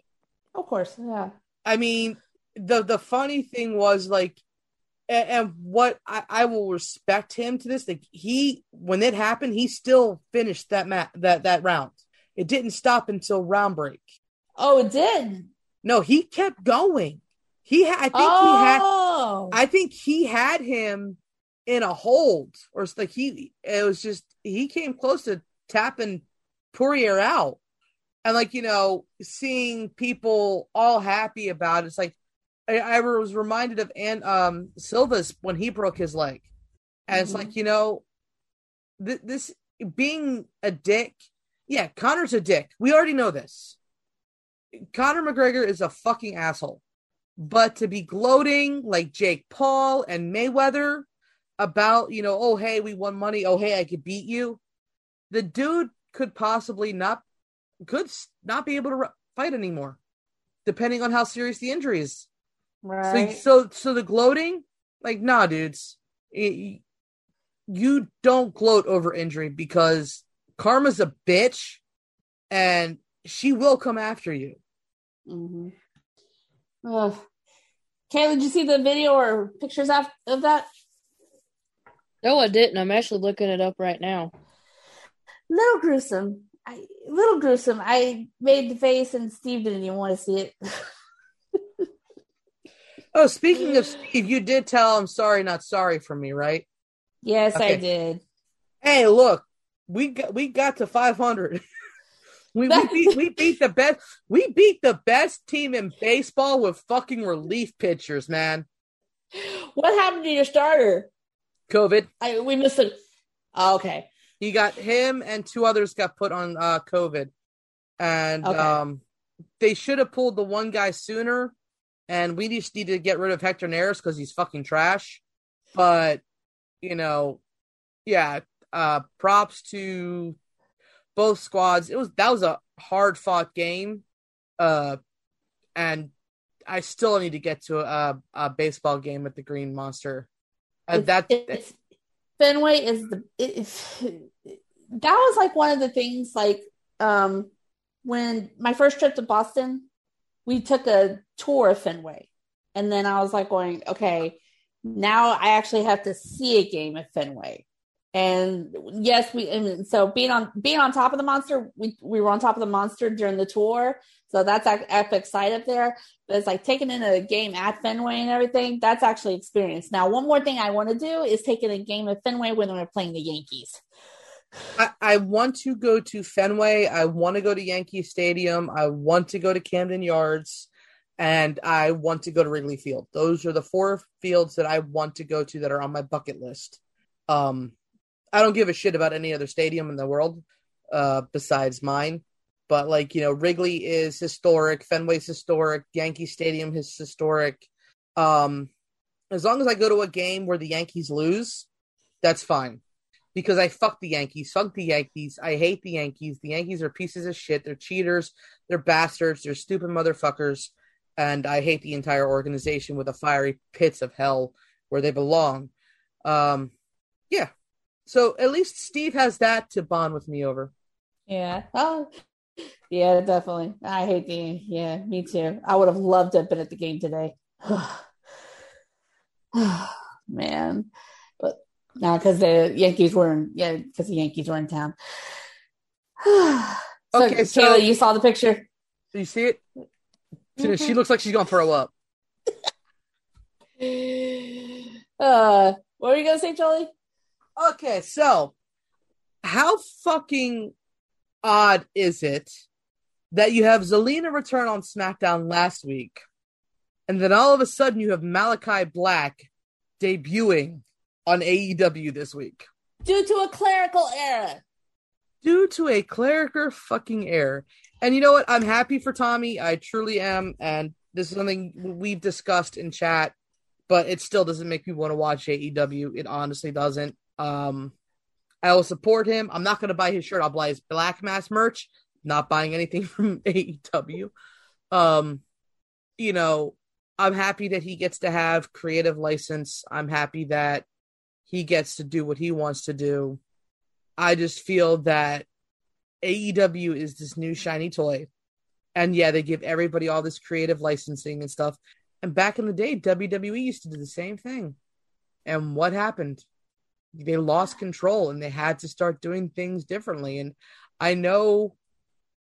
of course, yeah. I mean, the the funny thing was like, and, and what I, I will respect him to this. Like he, when it happened, he still finished that mat that that round. It didn't stop until round break. Oh, it did. No, he kept going. He, ha- I think he had. oh, I think he had him in a hold, or it's like he. It was just he came close to tapping Poirier out, and like you know, seeing people all happy about it, it's like I, I was reminded of and um Silva's when he broke his leg, and it's Mhm. like you know, th- this being a dick. Yeah, Conor's a dick. We already know this. Conor McGregor is a fucking asshole. But to be gloating like Jake Paul and Mayweather about, you know, oh, hey, we won money. Oh, hey, I could beat you. The dude could possibly not, could not be able to fight anymore, depending on how serious the injury is. right. So, so, so the gloating, like, nah, dudes, y- you don't gloat over injury because karma's a bitch and she will come after you. Mm-hmm. Ugh. Kayla, did you see the video or pictures of that? No, I didn't. I'm actually looking it up right now. little gruesome. I, little gruesome. I made the face, and Steve didn't even want to see it. Oh, speaking of Steve, you did tell I'm sorry, not sorry for me, right? yes, I did. Hey, look, we got we got to 500. we, we beat we beat the best we beat the best team in baseball with fucking relief pitchers, man. What happened to your starter? COVID. I we missed it. Oh, okay. He got him and two others got put on uh COVID. And Okay. um they should have pulled the one guy sooner. And we just need to get rid of Hector Neris because he's fucking trash. But you know, yeah, uh props to both squads. It was that was a hard fought game. Uh and I still need to get to a, a baseball game at the Green Monster. Uh, It's- that it's, Fenway is the it, that was like one of the things like um when my first trip to Boston, we took a tour of Fenway, and then I was like going, okay, now I actually have to see a game at Fenway. And yes, we and so being on being on top of the monster, we we were on top of the monster during the tour, so that's like epic sight up there. But it's like taking in a game at Fenway and everything. That's actually experience. Now, one more thing I want to do is taking a game at Fenway when we're playing the Yankees. I, I want to go to Fenway. I want to go to Yankee Stadium. I want to go to Camden Yards. And I want to go to Wrigley Field. Those are the four fields that I want to go to that are on my bucket list. Um, I don't give a shit about any other stadium in the world uh, besides mine. But, like, you know, Wrigley is historic. Fenway's historic. Yankee Stadium is historic. Um, as long as I go to a game where the Yankees lose, that's fine because I fuck the Yankees. Fuck the Yankees. I hate the Yankees. The Yankees are pieces of shit. They're cheaters. They're bastards. They're stupid motherfuckers. And I hate the entire organization with the fiery pits of hell where they belong. Um, yeah. So at least Steve has that to bond with me over. Yeah. Oh, yeah, definitely. I hate the. Yeah, me too. I would have loved to have been at the game today. Man, but now because the Yankees were in. Yeah, because the Yankees were in town. so, Okay, so- Kayla, you saw the picture. Do you see it? She looks like she's gonna throw up. Uh, what were you gonna say, Jolie? Okay, so how fucking odd is it that you have Zelina return on SmackDown last week, and then all of a sudden you have Malachi Black debuting on AEW this week Due to a clerical error. due to a clerical fucking error. And you know what? I'm happy for Tommy. I truly am, and this is something we've discussed in chat, but it still doesn't make me want to watch AEW. It honestly doesn't. Um, I will support him. I'm not going to buy his shirt. I'll buy his Black Mass merch. Not buying anything from AEW. Um, you know, I'm happy that he gets to have creative license. I'm happy that he gets to do what he wants to do. I just feel that AEW is this new shiny toy. And yeah, they give everybody all this creative licensing and stuff. And back in the day, WWE used to do the same thing. And what happened? They lost control and they had to start doing things differently. And I know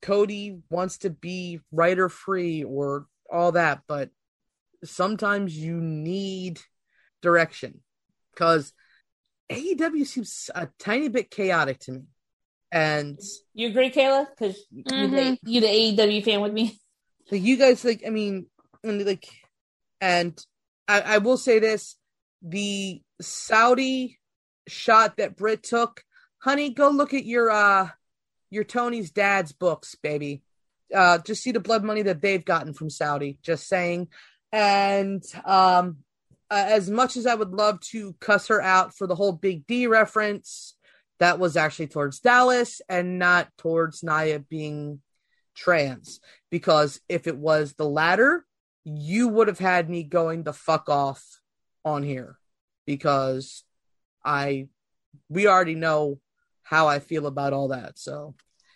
Cody wants to be writer free or all that, but sometimes you need direction because AEW seems a tiny bit chaotic to me. And You agree, Kayla? Because Mhm. you the AEW fan with me. like you guys like I mean and like and I, I will say this the Saudi shot that Britt took, honey, go look at your uh your Tony's dad's books, baby. Uh just see the blood money that they've gotten from Saudi, just saying. And um as much as I would love to cuss her out for the whole Big D reference, that was actually towards Dallas and not towards Nyla being trans because if it was the latter, you would have had me going the fuck off on here because I we already know how I feel about all that. So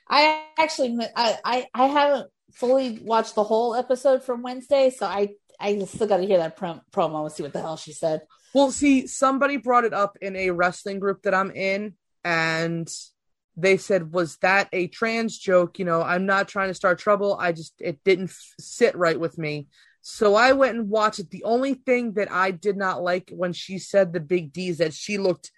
I actually, I, I, I haven't fully watched the whole episode from Wednesday, so I, I still got to hear that prom- promo and see what the hell she said. Well, see, somebody brought it up in a wrestling group that I'm in, and they said, "Was that a trans joke?" You know, I'm not trying to start trouble. I just it didn't f- sit right with me. So I went and watched it. The only thing that I did not like when she said the big D is that she looked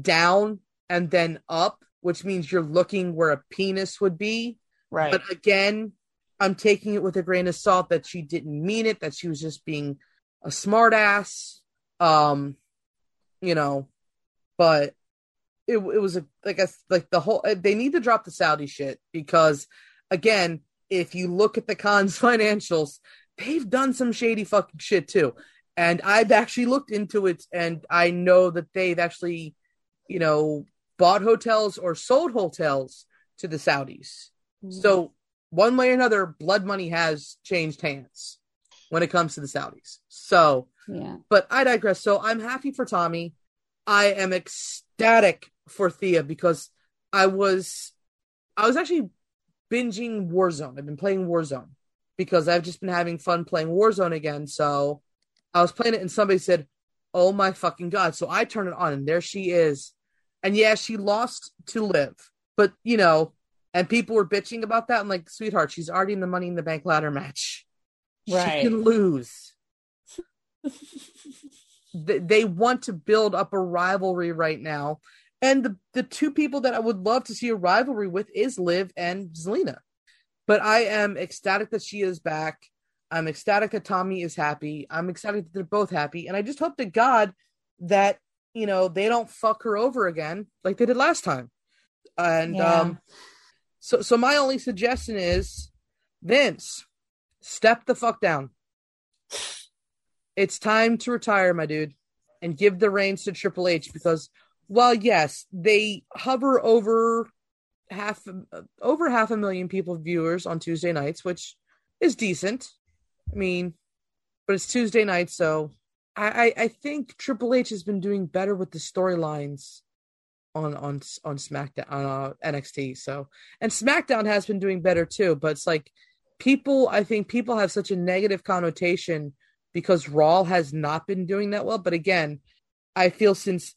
down and then up, which means you're looking where a penis would be. Right. But again, I'm taking it with a grain of salt that she didn't mean it, that she was just being a smartass. Um, you know, but it it was a like a like the whole they need to drop the Saudi shit because again, if you look at the Khans financials, they've done some shady fucking shit too. And I've actually looked into it and I know that they've actually, you know, bought hotels or sold hotels to the Saudis. Mm-hmm. So one way or another, blood money has changed hands when it comes to the Saudis. So, yeah. but I digress. So I'm happy for Tommy. I am ecstatic for Thea because I was, I was actually binging Warzone. I've been playing Warzone because I've just been having fun playing Warzone again. So I was playing it and somebody said, Oh my fucking God. So I turn it on and there she is. And yeah, she lost to Liv, but you know, and people were bitching about that. I'm like, sweetheart, she's already in the money in the bank ladder match. Right. She can lose. they, they want to build up a rivalry right now. And the, the two people that I would love to see a rivalry with is Liv and Zelina. But I am ecstatic that she is back. I'm ecstatic that Tommy is happy. I'm ecstatic that they're both happy. And I just hope to God that, you know, they don't fuck her over again like they did last time. And Yeah. um so so my only suggestion is Vince, step the fuck down. It's time to retire, my dude, and give the reins to Triple H because while yes, they hover over half over half a million people viewers on Tuesday nights, which is decent. I mean, but it's Tuesday night, so I, I, I think Triple H has been doing better with the storylines on on on SmackDown on uh, NXT. So and SmackDown has been doing better too, but it's like people. I think people have such a negative connotation because Raw has not been doing that well. But again, I feel since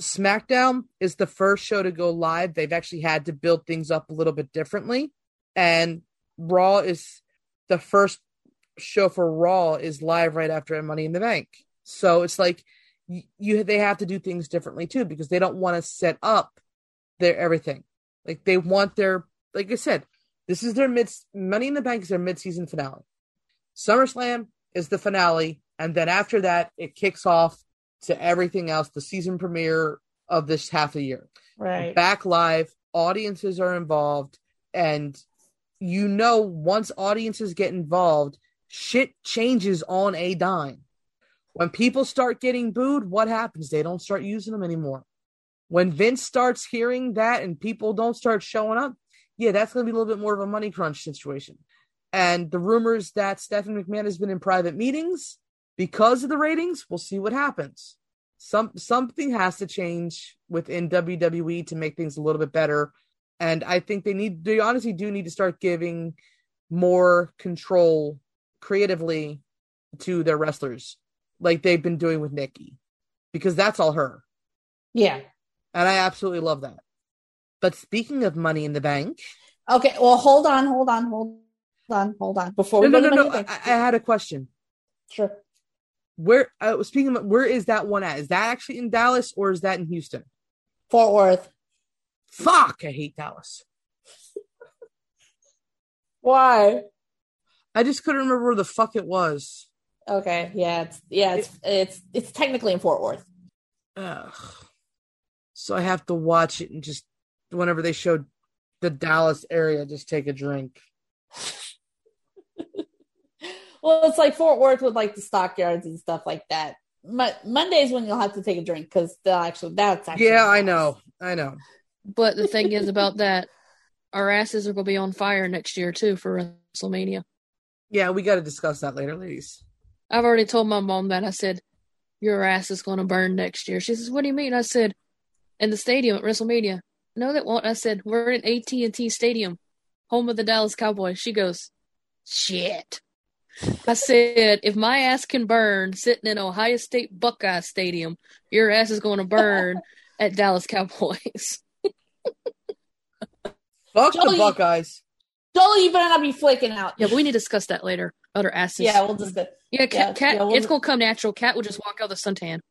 SmackDown is the first show to go live, they've actually had to build things up a little bit differently, and Raw is the first show for Raw is live right after Money in the Bank. So it's like you, you they have to do things differently too because they don't want to set up their everything. Like they want their like I said, this is their mid Money in the Bank is their mid season finale. SummerSlam is the finale, and then after that it kicks off to everything else, the season premiere of this half a year. Right. back live audiences are involved and you know once audiences get involved shit changes on a dime. When people start getting booed what happens? They don't start using them anymore. When vince starts hearing that and people don't start showing up yeah that's going to be a little bit more of a money crunch situation. And the rumors that stephanie mcmahon has been in private meetings because of the ratings we'll see what happens some something has to change within WWE to make things a little bit better. And I think they need they honestly do need to start giving more control creatively to their wrestlers, like they've been doing with Nikki. Because that's all her. Yeah. And I absolutely love that. But speaking of money in the bank, Okay. Well, hold on, hold on, hold on, hold on. Before no, we no, go no, to no. I, I had a question. Sure. Where uh, speaking of where is that one at? Is that actually in Dallas or is that in Houston? Fort Worth. Fuck, I hate Dallas. Why? I just couldn't remember where the fuck it was. Okay. Yeah. It's yeah. It's it's it's technically in Fort Worth. Ugh. So I have to watch it and just whenever they show the Dallas area, just take a drink. Well, it's like Fort Worth with like the stockyards and stuff like that. Mo- Monday's when you'll have to take a drink because they'll actually that's actually Yeah, I know. I know. But the thing is about that, our asses are going to be on fire next year too for WrestleMania. Yeah, we got to discuss that later, ladies. I've already told my mom that. I said, "Your ass is going to burn next year." She says, "What do you mean?" I said, "In the stadium at WrestleMania." No, that won't. I said, "We're in AT and T Stadium, home of the Dallas Cowboys." She goes, "Shit." I said, "If my ass can burn sitting in Ohio State Buckeye Stadium, your ass is going to burn at Dallas Cowboys." Fuck the Buckeyes. Jolie, you better not be flaking out. Yeah, but we need to discuss that later. Other asses. yeah, we'll just. Yeah, cat. yeah, cat yeah, we'll- it's gonna come natural. Cat will just walk out the suntan.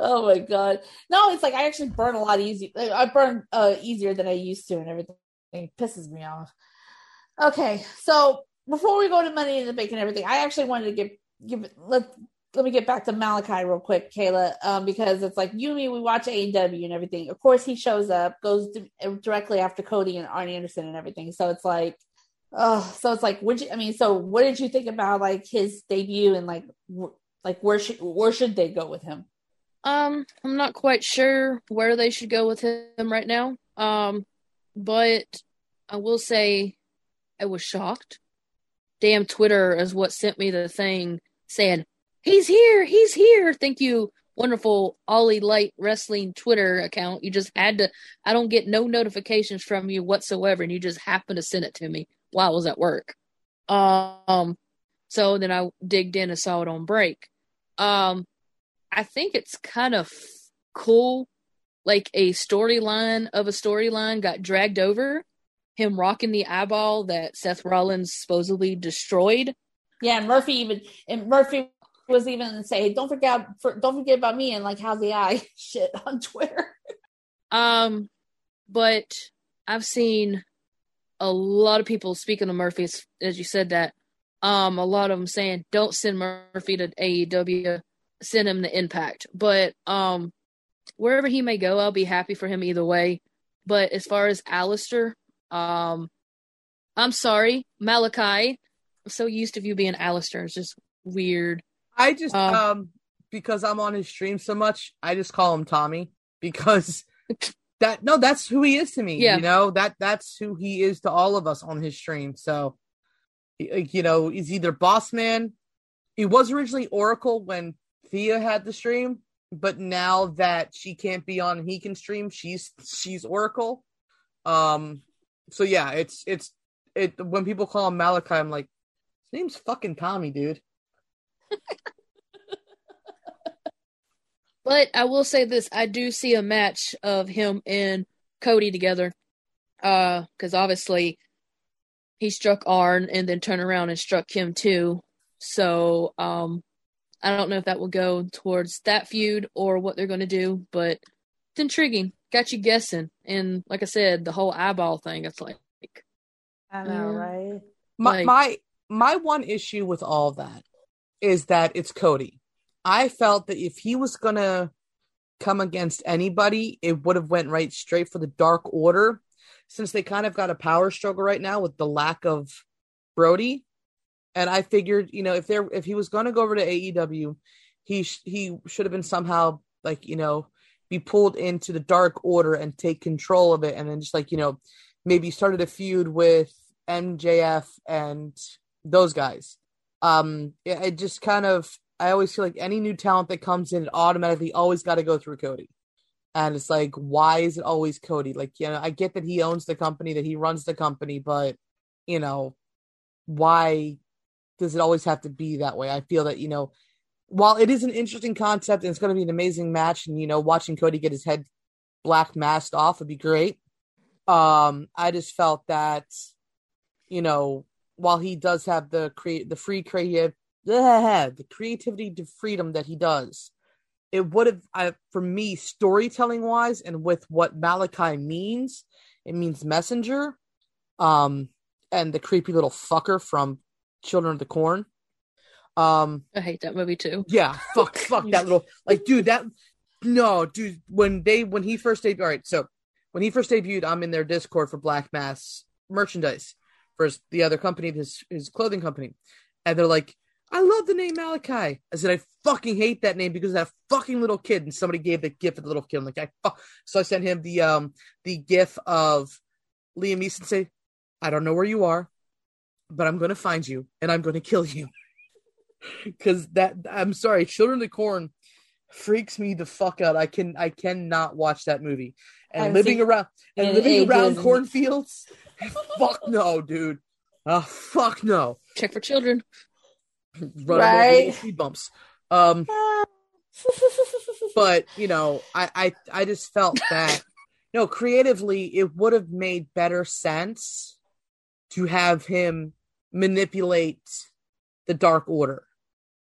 Oh my god! No, it's like I actually burn a lot easier. I burn uh, easier than I used to, and everything it pisses me off. Okay, so before we go to money in the bank and everything, I actually wanted to give give let let me get back to Malachi real quick, Kayla, um, because it's like you and me, we watch AEW and everything. Of course, he shows up, goes directly after Cody and Arn Anderson and everything. So it's like, oh, so it's like, would you? I mean, so what did you think about like his debut and like, wh- like where should where should they go with him? Um, I'm not quite sure where they should go with him right now. Um, but I will say I was shocked. Damn Twitter is what sent me the thing saying, He's here, he's here. Thank you, wonderful Ollie Light Wrestling Twitter account. You just had to I don't get no notifications from you whatsoever, and you just happened to send it to me while I was at work. Um so then I digged in and saw it on break. Um I think it's kind of cool. Like a storyline of a storyline got dragged over. Him rocking the eyeball that Seth Rollins supposedly destroyed. Yeah, and Murphy even and Murphy was even say, "Don't forget, for, don't forget about me." And like, how's the eye shit on Twitter? Um, but I've seen a lot of people speaking of Murphy, as, as you said that. Um, a lot of them saying, "Don't send Murphy to AEW, send him to Impact." But um, wherever he may go, I'll be happy for him either way. But as far as Aleister, um, I'm sorry, Malachi. I'm so used to you being Aleister. It's just weird. I just Um, um because I'm on his stream so much, I just call him Tommy because that no, that's who he is to me. Yeah. You know that that's who he is to all of us on his stream. So, you know, he's either boss man. He was originally Oracle when Thea had the stream, but now that she can't be on, he can stream. She's she's Oracle. Um. So yeah, it's it's it when people call him Malachi, I'm like, his name's fucking Tommy, dude. But I will say this: I do see a match of him and Cody together, uh, because obviously he struck Arn and then turned around and struck him too. So, um, I don't know if that will go towards that feud or what they're going to do, but it's intriguing. Got you guessing, and like I said, the whole eyeball thing. It's like, I know, right? my Like- my my one issue with all that is that it's Cody. I felt that if he was gonna come against anybody, it would have went right straight for the Dark Order, since they kind of got a power struggle right now with the lack of Brodie. And I figured, you know, if there if he was gonna go over to AEW, he sh- he should have been somehow like you know be pulled into the Dark Order and take control of it, and then just like you know maybe started a feud with MJF and those guys. Um, it, it just kind of I always feel like any new talent that comes in, it automatically always got to go through Cody. And it's like, why is it always Cody? Like, you know, I get that he owns the company, that he runs the company, but you know, why does it always have to be that way? I feel that, you know, while it is an interesting concept and it's going to be an amazing match, and you know, watching Cody get his head black masked off would be great. Um, I just felt that, you know, while he does have the create the free creative the creativity to freedom that he does, it would have I, for me storytelling wise and with what Malachi means, it means messenger, um, and the creepy little fucker from Children of the Corn. Um, I hate that movie too. yeah, fuck, fuck that little like, dude. That no, dude. When they when he first debuted, all right. So when he first debuted, I'm in their Discord for Black Mass merchandise for his, the other company, his his clothing company, and they're like, "I love the name Malachi." I said, "I fucking hate that name because of that fucking little kid." And somebody gave the gift of the little kid. I'm like, "I fuck." So I sent him the um the gif of Liam Neeson say, "I don't know where you are, but I'm going to find you and I'm going to kill you." because that I'm sorry, Children of the Corn freaks me the fuck out. I can I cannot watch that movie. And living around and in living around cornfields, fuck no, dude. Oh fuck no. Check for children. Run right. speed bumps. Um, but you know, I I I just felt that no, creatively, it would have made better sense to have him manipulate the Dark Order,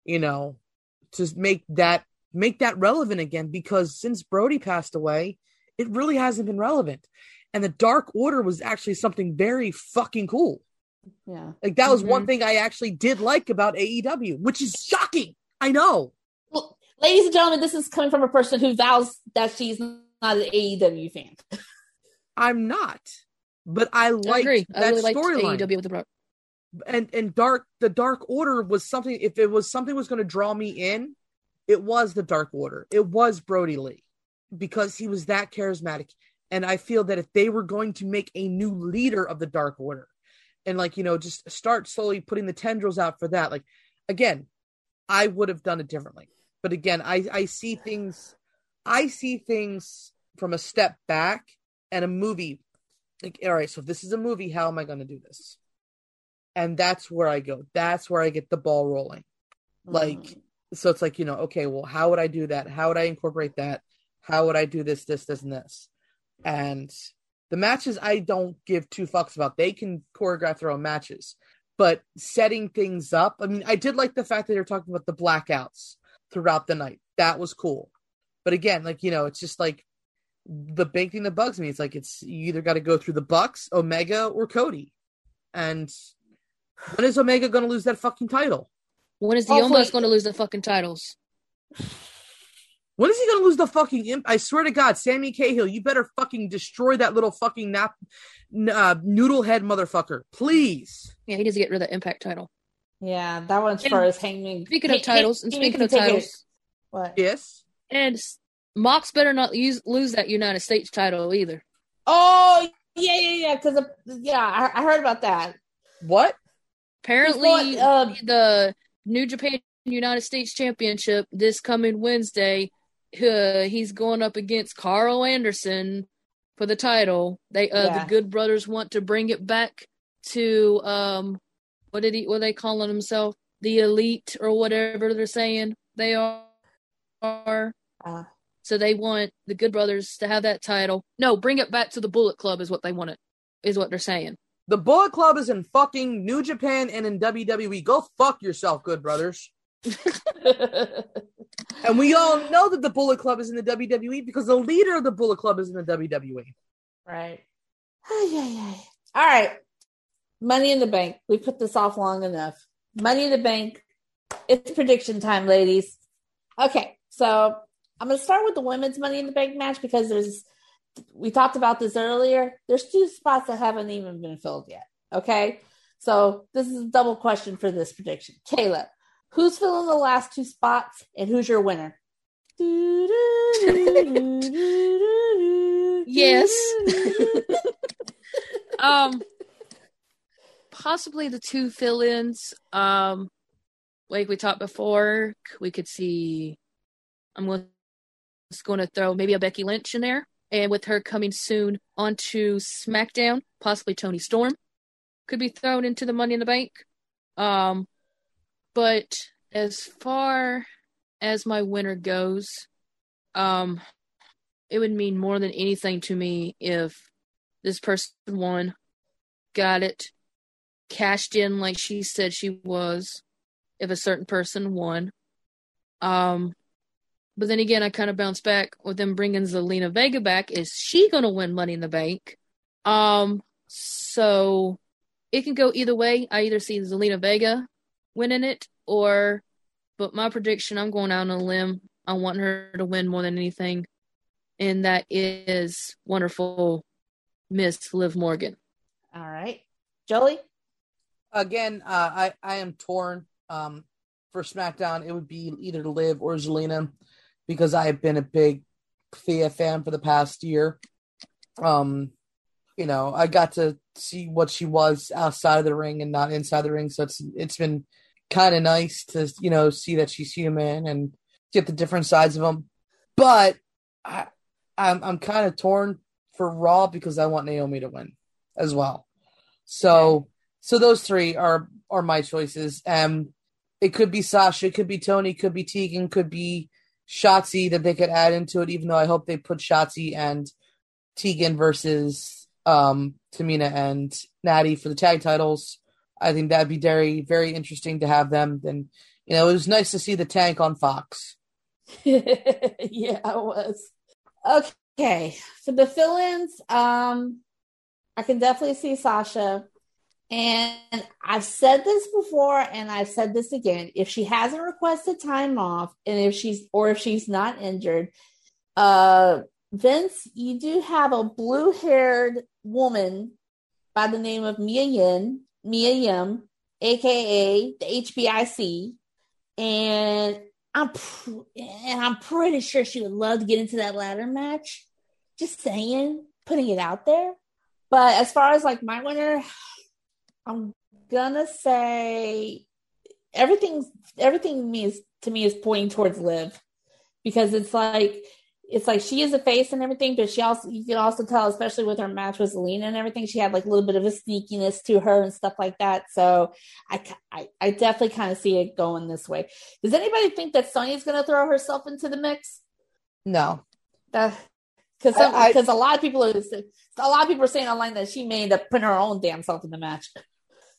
you know, to make that make that relevant again. Because since Brodie passed away, it really hasn't been relevant. And the Dark Order was actually something very fucking cool. Yeah. Like that was Mhm. one thing I actually did like about AEW, which is shocking. I know. Well, ladies and gentlemen, this is coming from a person who vows that she's not an AEW fan. I'm not. But I I like agree. That really storyline. AEW with the Brock. And and dark the dark order was something if it was something was going to draw me in it was the dark order. It was Brodie Lee because he was that charismatic. And i feel that if they were going to make a new leader of the dark order and like you know just start slowly putting the tendrils out for that like again i would have done it differently. But again i i see things i see things from a step back and a movie like all right so if this is a movie. How am i going to do this and that's where I go. That's where I get the ball rolling. Like, Mm. so it's like, you know, okay, well, how would I do that? How would I incorporate that? How would I do this, this, this, and this? And the matches I don't give two fucks about. They can choreograph their own matches, but setting things up. I mean, I did like the fact that they're talking about the blackouts throughout the night. That was cool. But again, like, you know, it's just like the big thing that bugs me. It's like, it's you either got to go through the Bucks, Omega, or Cody. And when is Omega going to lose that fucking title? When is the Hopefully- Omos going to lose the fucking titles? When is he going to lose the fucking imp? I swear to God, Sami Callihan, you better fucking destroy that little fucking nap, uh, noodle head motherfucker, please. Yeah, he needs to get rid of the Impact title. Yeah, that one's And for his hanging. Speaking of titles, and speaking of titles, what? Yes. and Mox better not use, lose that United States title either. Oh yeah, yeah, yeah. Because yeah, I, I heard about that. What? Apparently, um, the New Japan United States Championship this coming Wednesday, uh, he's going up against Karl Anderson for the title. They, uh, Yeah. the Good Brothers want to bring it back to um, what did he? What are they calling himself? The Elite or whatever they're saying they are. are. Uh, So they want the Good Brothers to have that title. No, bring it back to the Bullet Club is what they want it. Is what they're saying. The Bullet Club is in fucking New Japan and in WWE. Go fuck yourself, good brothers. And we all know that the Bullet Club is in the WWE because the leader of the Bullet Club is in the. WWE. right. Ay, ay, ay. All right. Money in the bank. We put this off long enough. Money in the bank. It's prediction time, ladies. Okay, so I'm going to start with the women's Money in the Bank match because there's, we talked about this earlier. There's two spots that haven't even been filled yet. Okay, so this is a double question for this prediction. Kayla, who's filling the last two spots and who's your winner? Yes. um possibly the two fill-ins um like we talked before we could see i'm going just going to throw maybe a becky lynch in there and with her coming soon onto smackdown possibly Toni Storm could be thrown into the money in the bank um but as far as my winner goes um it would mean more than anything to me if this person won, got it, cashed in like she said she was, if a certain person won. Um, but then again, I kind of bounce back with them bringing Zelina Vega back. Is she going to win Money in the Bank? Um, so it can go either way. I either see Zelina Vega winning it, or, but my prediction, I'm going out on a limb. I want her to win more than anything and that is wonderful Miss Liv Morgan. All right. Jolie? Again, uh, I I am torn. Um, for SmackDown, it would be either Liv or Zelina because I have been a big Thea fan for the past year. Um, you know, I got to see what she was outside of the ring and not inside the ring, so it's it's been kind of nice to you know see that she's human and get the different sides of them. But I, I'm I'm kind of torn for Raw because I want Naomi to win as well. So so those three are are my choices. Um, it could be Sasha, it could be Toni, could be Tegan, could be Shotzi that they could add into it. Even though I hope they put Shotzi and Tegan versus um, Tamina and Natty for the tag titles. I think that'd be very, very interesting to have them. And you know, it was nice to see the tank on Fox. yeah, it was. Okay, for the fill-ins, um, I can definitely see Sasha. And I've said this before, and I've said this again. If she hasn't requested time off, and if she's or if she's not injured, uh, Vince, you do have a blue-haired woman by the name of Mia Yin, Mia Yim, aka the HBIC, and I'm pr- and I'm pretty sure she would love to get into that ladder match. Just saying, putting it out there. But as far as like my winner, I'm gonna say everything. Everything means to me is pointing towards Liv because it's like it's like she is a face and everything, but she also you can also tell, especially with her match with Zelina and everything, she had like a little bit of a sneakiness to her and stuff like that. So I I, I definitely kind of see it going this way. Does anybody think that Sonya's going to throw herself into the mix? No, because because a lot of people are a lot of people are saying online that she may end up putting her own damn self in the match.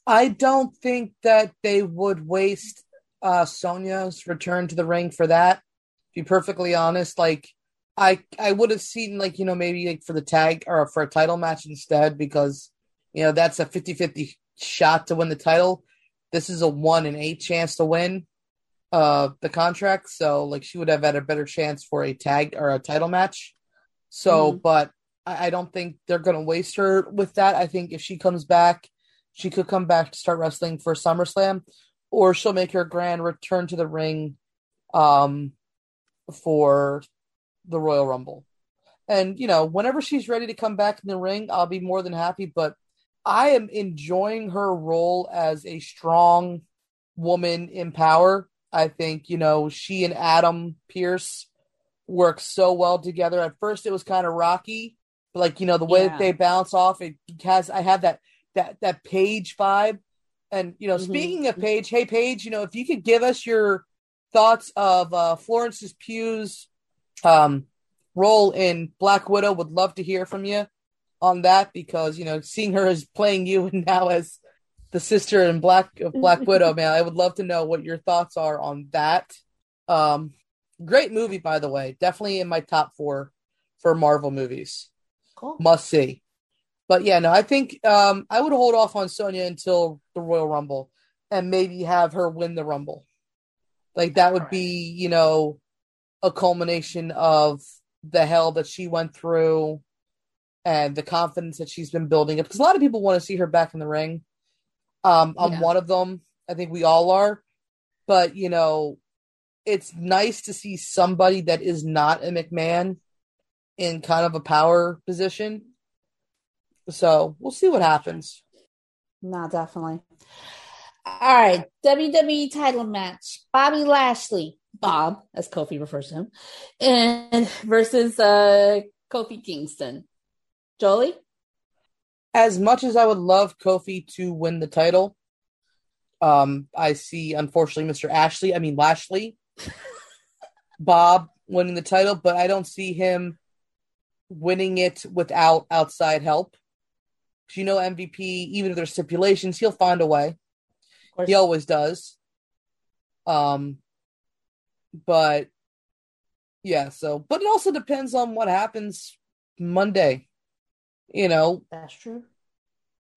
I don't think that they would waste uh, Sonya's return to the ring for that. To be perfectly honest, like I I would have seen like you know maybe like for the tag or for a title match instead because you know that's a 50-50 shot to win the title. This is a 1 in 8 chance to win uh the contract, so like she would have had a better chance for a tag or a title match. So, mm. but I, I don't think they're going to waste her with that. I think if she comes back, she could come back to start wrestling for SummerSlam or she'll make her grand return to the ring um for the Royal Rumble. And, you know, whenever she's ready to come back in the ring, I'll be more than happy. But I am enjoying her role as a strong woman in power. I think, you know, she and Adam Pearce work so well together. At first, it was kind of rocky, but like, you know, the way yeah. that they bounce off, it has, I have that, that, that Paige vibe. And, you know, mm-hmm. speaking of Paige, hey, Paige, you know, if you could give us your thoughts of uh, Florence's Pugh's um, role in Black Widow. Would love to hear from you on that because you know seeing her as playing you and now as the sister in Black Black Widow, man, I would love to know what your thoughts are on that. Um, great movie, by the way. Definitely in my top four for Marvel movies. Cool. Must see. But yeah, no, I think um, I would hold off on Sonya until the Royal Rumble and maybe have her win the Rumble. Like that would be, you know, a culmination of the hell that she went through and the confidence that she's been building up. Because a lot of people want to see her back in the ring. Um, I'm yeah. one of them. I think we all are. But, you know, it's nice to see somebody that is not a McMahon in kind of a power position. So we'll see what happens. No, definitely. All right. WWE title match Bobby Lashley Bob, as Kofi refers to him, and versus uh, Kofi Kingston. Jolie? As much as I would love Kofi to win the title, um, I see unfortunately Mr. Ashley, I mean Lashley, Bob winning the title, but I don't see him winning it without outside help. You know, MVP, even if there's stipulations, he'll find a way. He always does. Um, but yeah, so but it also depends on what happens Monday. You know, that's true.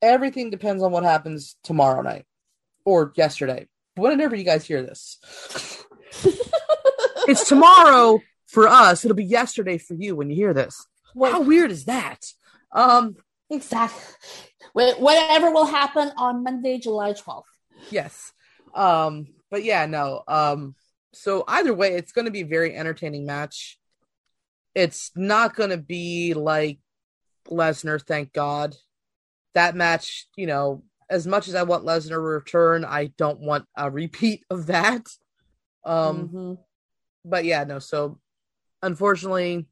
Everything depends on what happens tomorrow night or yesterday. Whenever you guys hear this, it's tomorrow for us. It'll be yesterday for you when you hear this. What? How weird is that? Um, exactly. Whatever will happen on Monday, July twelfth. Yes. Um, but yeah, no. Um, so either way, it's going to be a very entertaining match. It's not going to be like Lesnar, thank God. That match, you know, as much as I want Lesnar to return, I don't want a repeat of that. Um, mm-hmm. but yeah, no. So unfortunately,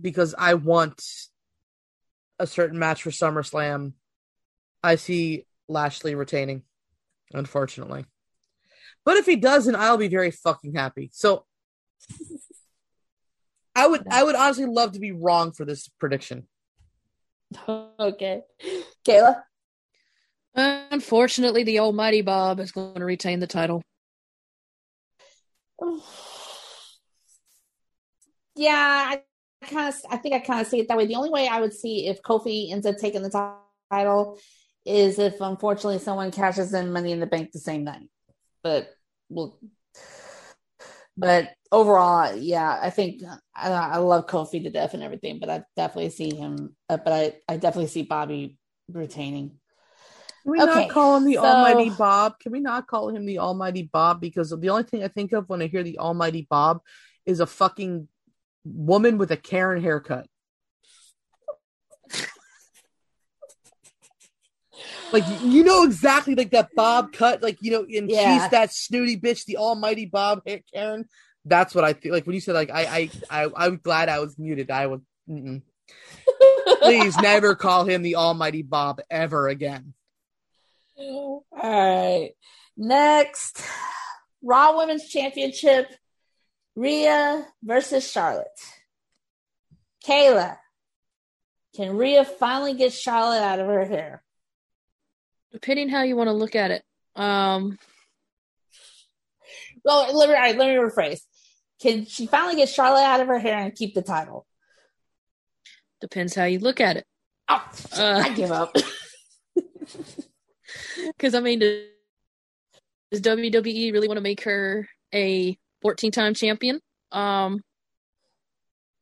because I want a certain match for SummerSlam, I see Lashley retaining. Unfortunately. But if he doesn't, I'll be very fucking happy. So I would I would honestly love to be wrong for this prediction. okay. Kayla? Unfortunately, the almighty Bob is going to retain the title. Yeah, I kind of I think I kind of see it that way. The only way I would see if Kofi ends up taking the title is if unfortunately someone cashes in money in the bank the same night. But well but overall, yeah, I think I, I love Kofi to death and everything, but I definitely see him. Uh, but I, I definitely see Bobby retaining. Can we Okay, not call him the so- Almighty Bob? Can we not call him the Almighty Bob? Because the only thing I think of when I hear the Almighty Bob is a fucking woman with a Karen haircut. like you know exactly like that Bob cut, like you know, and Yeah. she's that snooty bitch, the Almighty Bob Karen. That's what I feel like when you said like I I I I'm glad I was muted. I was mm-mm. please never call him the Almighty Bob ever again. All right. Next, Raw Women's Championship, Rhea versus Charlotte. Kayla, can Rhea finally get Charlotte out of her hair? Depending how you want to look at it. Um, Well, let me, all right, let me rephrase. Can she finally get Charlotte out of her hair and keep the title? depends how you look at it. Oh, Uh, I give up. Because I mean, does, does WWE really want to make her a 14-time champion? Um,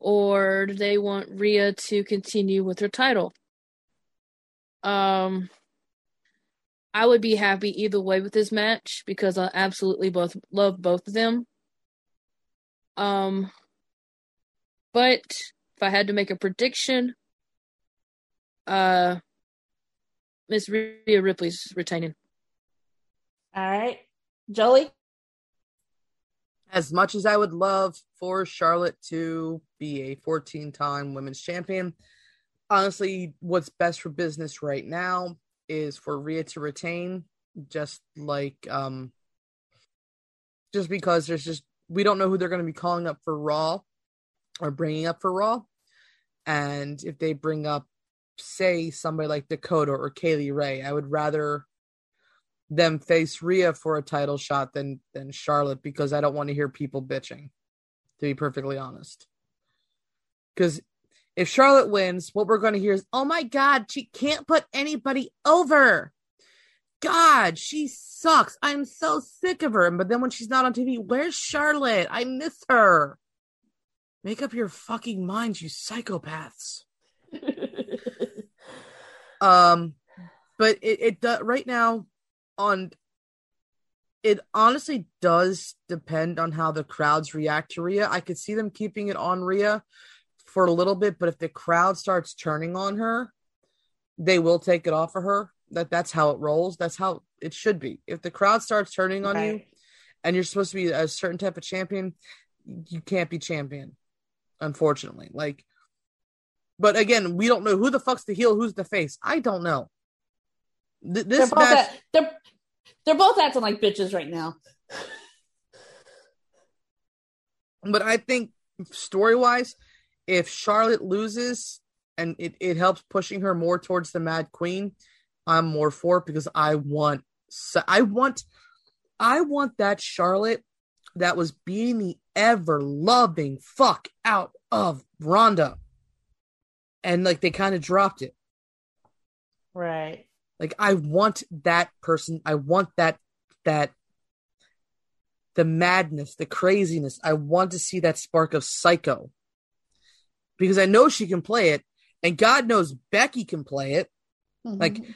or do they want Rhea to continue with her title? Um, I would be happy either way with this match because I absolutely both love both of them. Um, but if I had to make a prediction, uh, Miss Rhea Ripley's retaining. All right. Jolie? As much as I would love for Charlotte to be a 14 time women's champion, honestly, what's best for business right now is for Rhea to retain, just like, um, just because there's just, we don't know who they're going to be calling up for Raw or bringing up for Raw. And if they bring up, say, somebody like Dakota or Kay Lee Ray, I would rather them face Rhea for a title shot than than Charlotte because I don't want to hear people bitching, to be perfectly honest. Because if Charlotte wins, what we're going to hear is, "Oh my God, she can't put anybody over." God, she sucks. I'm so sick of her. But then when she's not on TV, where's Charlotte? I miss her. Make up your fucking minds, you psychopaths. Um, but it it does right now on. It honestly does depend on how the crowds react to Rhea. I could see them keeping it on Rhea for a little bit, but if the crowd starts turning on her, they will take it off of her. That that's how it rolls. That's how it should be. If the crowd starts turning on you, and you're supposed to be a certain type of champion, you can't be champion, unfortunately. Like, but again, we don't know who the fuck's the heel, who's the face. I don't know. Th- they're, this both match, act- they're, they're both acting like bitches right now. but I think story wise, if Charlotte loses and it, it helps pushing her more towards the Mad Queen, I'm more for it because I want so I want I want that Charlotte that was being the ever loving fuck out of Ronda. And like they kind of dropped it. Right. Like I want that person. I want that that the madness, the craziness. I want to see that spark of psycho. Because I know she can play it, and God knows Becky can play it. Like, Mhm.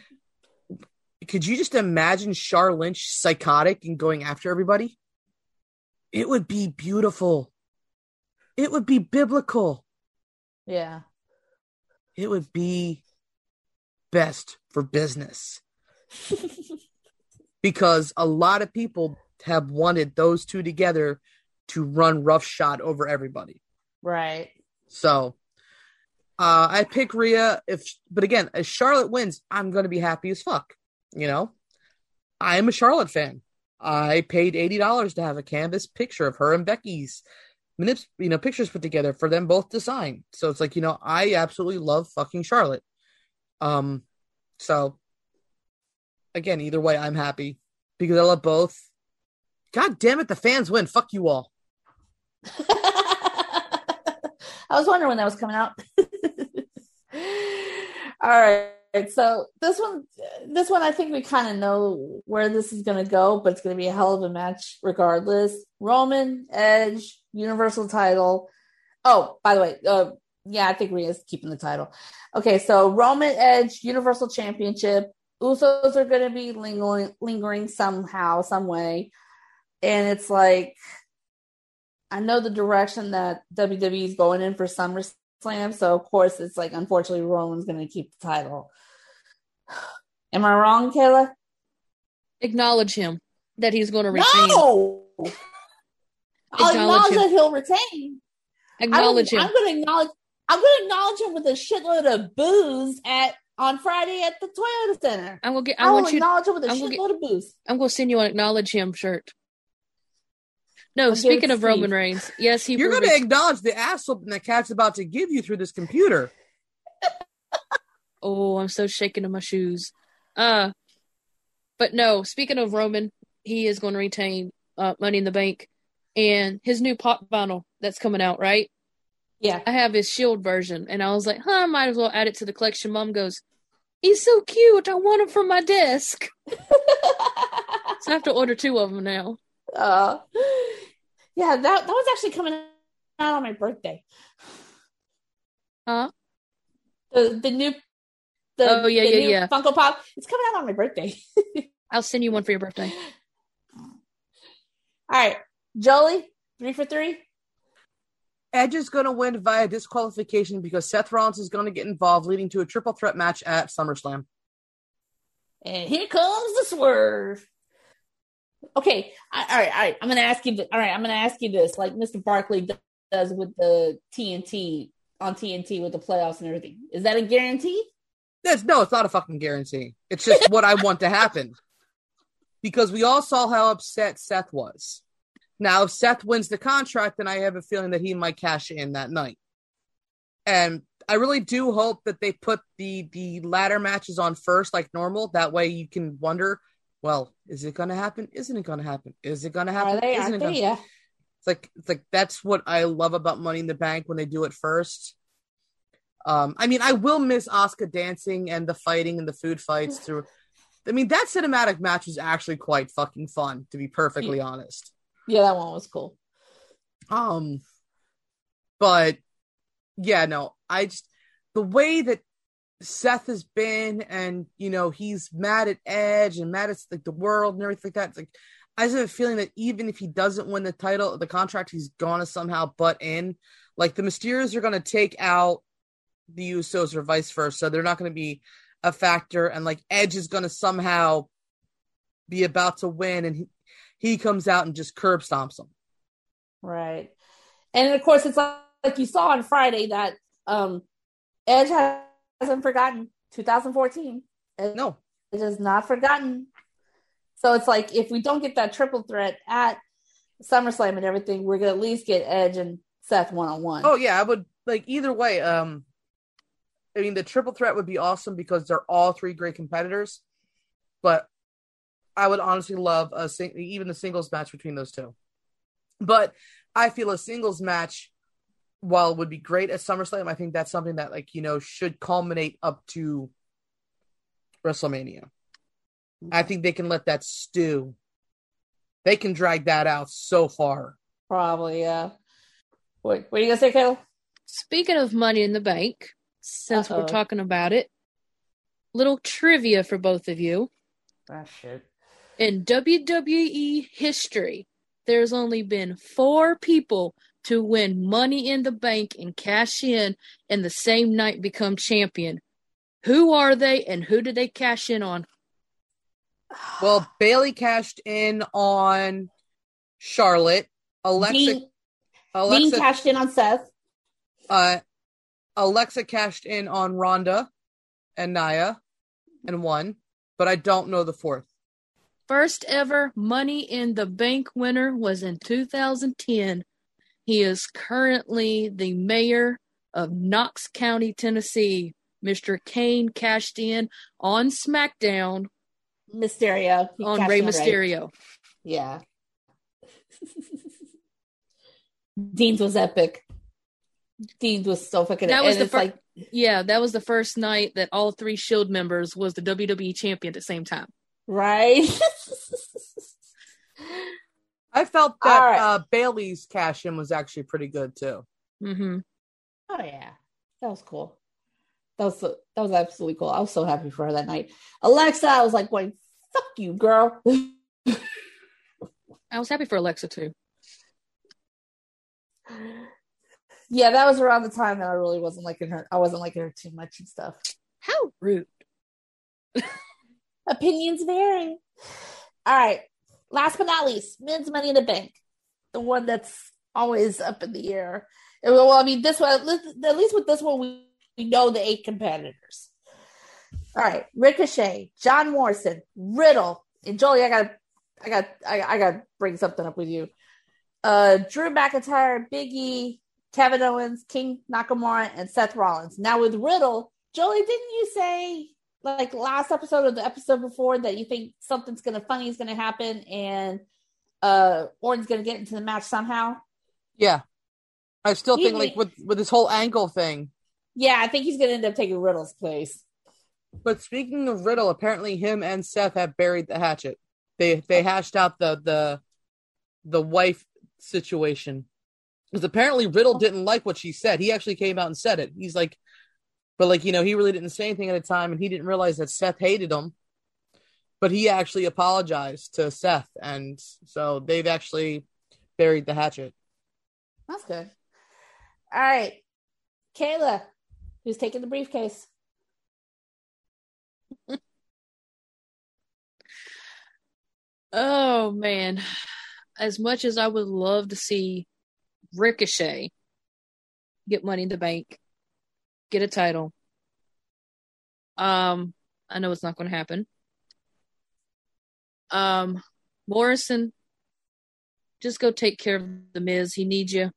Could you just imagine Char Lynch psychotic and going after everybody? It would be beautiful. It would be biblical. yeah. It would be best for business. because a lot of people have wanted those two together to run roughshod over everybody. Right. So uh I pick Rhea if but again, if Charlotte wins, I'm gonna be happy as fuck. You know? I am a Charlotte fan. I paid eighty dollars to have a canvas picture of her and Becky's you know, pictures put together for them both to sign. So it's like, you know, I absolutely love fucking Charlotte. Um, so again, either way, I'm happy because I love both. God damn it, the fans win. Fuck you all. I was wondering when that was coming out. All right. So this one, this one, I think we kind of know where this is going to go, but it's going to be a hell of a match regardless. Roman Edge Universal Title. Oh, by the way, uh, yeah, I think Rhea's keeping the title. Okay, so Roman Edge Universal Championship. Usos are going to be lingering, lingering somehow, some way, and it's like I know the direction that WWE is going in for SummerSlam, so of course it's like unfortunately Roman's going to keep the title. Am I wrong, Kayla? Acknowledge him that he's going to retain. No. I'll Acknowledge acknowledge him. that he'll retain. Acknowledge I'm, him. I'm going to acknowledge. I'm going to acknowledge him with a shitload of booze at on Friday at the Toyota Center. I'm gonna get. I, I will want you. acknowledge him with a I'm gonna shitload of booze. I'm gonna send you an acknowledge him shirt. No, I'll speaking to of Roman Reigns, yes, he. You're going to ret- acknowledge the ass whooping that cat's about to give you through this computer. Oh, I'm so shaking in my shoes. Uh, but no, speaking of Roman, he is going to retain uh, Money in the Bank and his new pop vinyl that's coming out, right? Yeah. I have his Shield version, and I was like, huh, I might as well add it to the collection. Mom goes, he's so cute. I want him for my desk. So I have to order two of them now. uh, yeah, that that was actually coming out on my birthday. Huh? The the new the, Oh, yeah, yeah, yeah. Funko Pop. It's coming out on my birthday. I'll send you one for your birthday. All right, Jolie, three for three. Edge is going to win via disqualification because Seth Rollins is going to get involved, leading to a triple threat match at SummerSlam. And here comes the swerve. Okay, I, all right, all right. I'm gonna ask you. All right, I'm gonna ask you this, like Mr. Barkley does with the TNT on TNT with the playoffs and everything. Is that a guarantee? That's no, it's not a fucking guarantee. It's just what I want to happen. Because we all saw how upset Seth was. Now, if Seth wins the contract, then I have a feeling that he might cash in that night. And I really do hope that they put the the ladder matches on first, like normal. That way, you can wonder, well, is it going to happen? Isn't it going to happen? Is it going to happen? Are they? Isn't it they? Yeah. It's like it's like that's what I love about Money in the Bank when they do it first. Um, I mean, I will miss Oscar dancing and the fighting and the food fights through. I mean, that cinematic match was actually quite fucking fun, to be perfectly honest. Yeah, that one was cool. Um, but yeah, no, I just the way that Seth has been, and you know, he's mad at Edge and mad at like the world and everything like that. It's like I just have a feeling that even if he doesn't win the title, the contract, he's gonna somehow butt in. Like the Mysterios are gonna take out the Usos or vice versa. So they're not gonna be a factor, and like Edge is gonna somehow be about to win, and he comes out and just curb stomps him. Right. And of course, it's like, like you saw on Friday that um, Edge hasn't forgotten 2014. Edge No, It is not forgotten. So it's like if we don't get that triple threat at SummerSlam and everything, we're gonna at least get Edge and Seth one on one. Oh yeah, I would like either way. Um, I mean, the triple threat would be awesome because they're all three great competitors. But I would honestly love a sing- even a singles match between those two. But I feel a singles match, while it would be great at SummerSlam, I think that's something that like you know should culminate up to WrestleMania. I think they can let that stew. They can drag that out so far. Probably, yeah. What, what are you gonna say, Kayla? Speaking of Money in the Bank, since Uh-oh. we're talking about it, little trivia for both of you. Ah, shit. In WWE history, there's only been four people to win Money in the Bank and cash in and the same night become champion. Who are they and who did they cash in on? Well, Bayley cashed in on Charlotte. Alexa, Dean, Dean Alexa, cashed in on Seth. uh, Alexa cashed in on Ronda and Nia and won, but I don't know the fourth. First ever Money in the Bank winner was in 2010. He is currently the mayor of Knox County, Tennessee. Mr. Kane cashed in on SmackDown Mysterio He on Rey in, right? Mysterio. Yeah. Dean's was epic. Dean's was so fucking. That was the fir- like Yeah, that was the first night that all three Shield members was the WWE champion at the same time. right. I felt that All right. uh, Bayley's cash in was actually pretty good too. hmm oh yeah, that was cool. That was that was absolutely cool. I was so happy for her that night. Alexa, I was like, "Going, fuck you, girl." I was happy for Alexa too. yeah, that was around the time that I really wasn't liking her. I wasn't liking her too much and stuff. How rude. Opinions vary. All right. Last but not least, men's money in the bank. The one that's always up in the air. Well, I mean, this one, at least- with this one, we, we know the eight competitors. All right. Ricochet, John Morrison, Riddle, and Jolie, I got I got I, I gotta bring something up with you. Uh Drew McIntyre, Biggie, Kevin Owens, King Nakamura, and Seth Rollins. Now with Riddle, Jolie, didn't you say like last episode or the episode before that you think something's gonna funny is gonna happen and uh Orton's gonna get into the match somehow? Yeah, I still He- think like with with this whole angle thing. Yeah, I think he's gonna end up taking Riddle's place. But speaking of Riddle, apparently him and Seth have buried the hatchet. They they hashed out the the the wife situation because apparently Riddle didn't like what she said. He actually came out and said it. He's like, but like you know, he really didn't say anything at the time, and he didn't realize that Seth hated him. But he actually apologized to Seth, and so they've actually buried the hatchet. That's good. All right. Kayla, who's taking the briefcase? Oh man. As much as I would love to see Ricochet get money in the bank, get a title. Um, I know it's not gonna happen. Um Morrison, just go take care of the Miz. He needs you.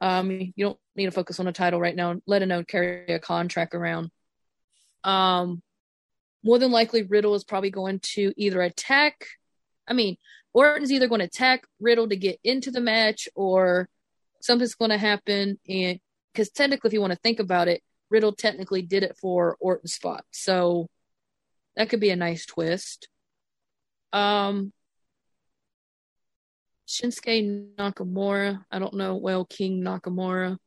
Um, you don't need to focus on a title right now. Let him know carry a contract around. Um, more than likely Riddle is probably going to either attack. I mean, Orton's either going to attack Riddle to get into the match, or something's going to happen. And because technically, if you want to think about it, Riddle technically did it for Orton's spot, so that could be a nice twist. Um, Shinsuke Nakamura. I don't know. Well, King Nakamura.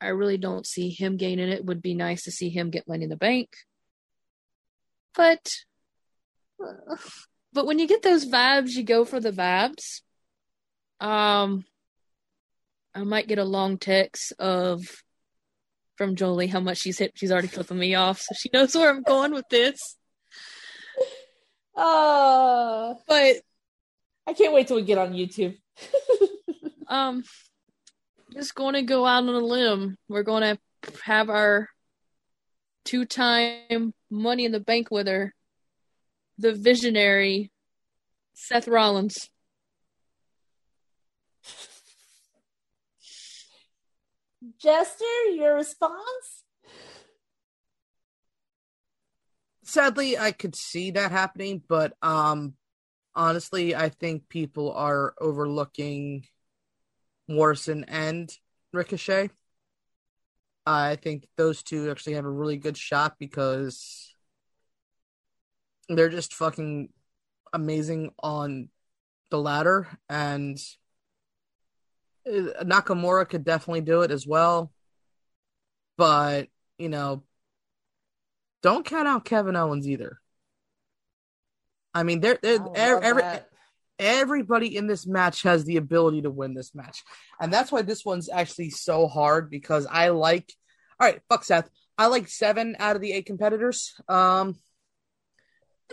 I really don't see him gaining it. Would be nice to see him get money in the bank. But but when you get those vibes, you go for the vibes. Um I might get a long text of from Jolie how much she's hit she's already flipping me off, so she knows where I'm going with this. Uh, But I can't wait till we get on YouTube. um just going to go out on a limb. We're going to have our two-time money in the bank winner, the visionary Seth Rollins. Jester, your response? Sadly, I could see that happening, but um honestly, I think people are overlooking Morrison and Ricochet. I think those two actually have a really good shot because they're just fucking amazing on the ladder and Nakamura could definitely do it as well. But, you know, don't count out Kevin Owens either. I mean, they're, they're I love every, that. everybody in this match has the ability to win this match. And that's why this one's actually so hard because I like all right, fuck Seth. I like seven out of the eight competitors. Um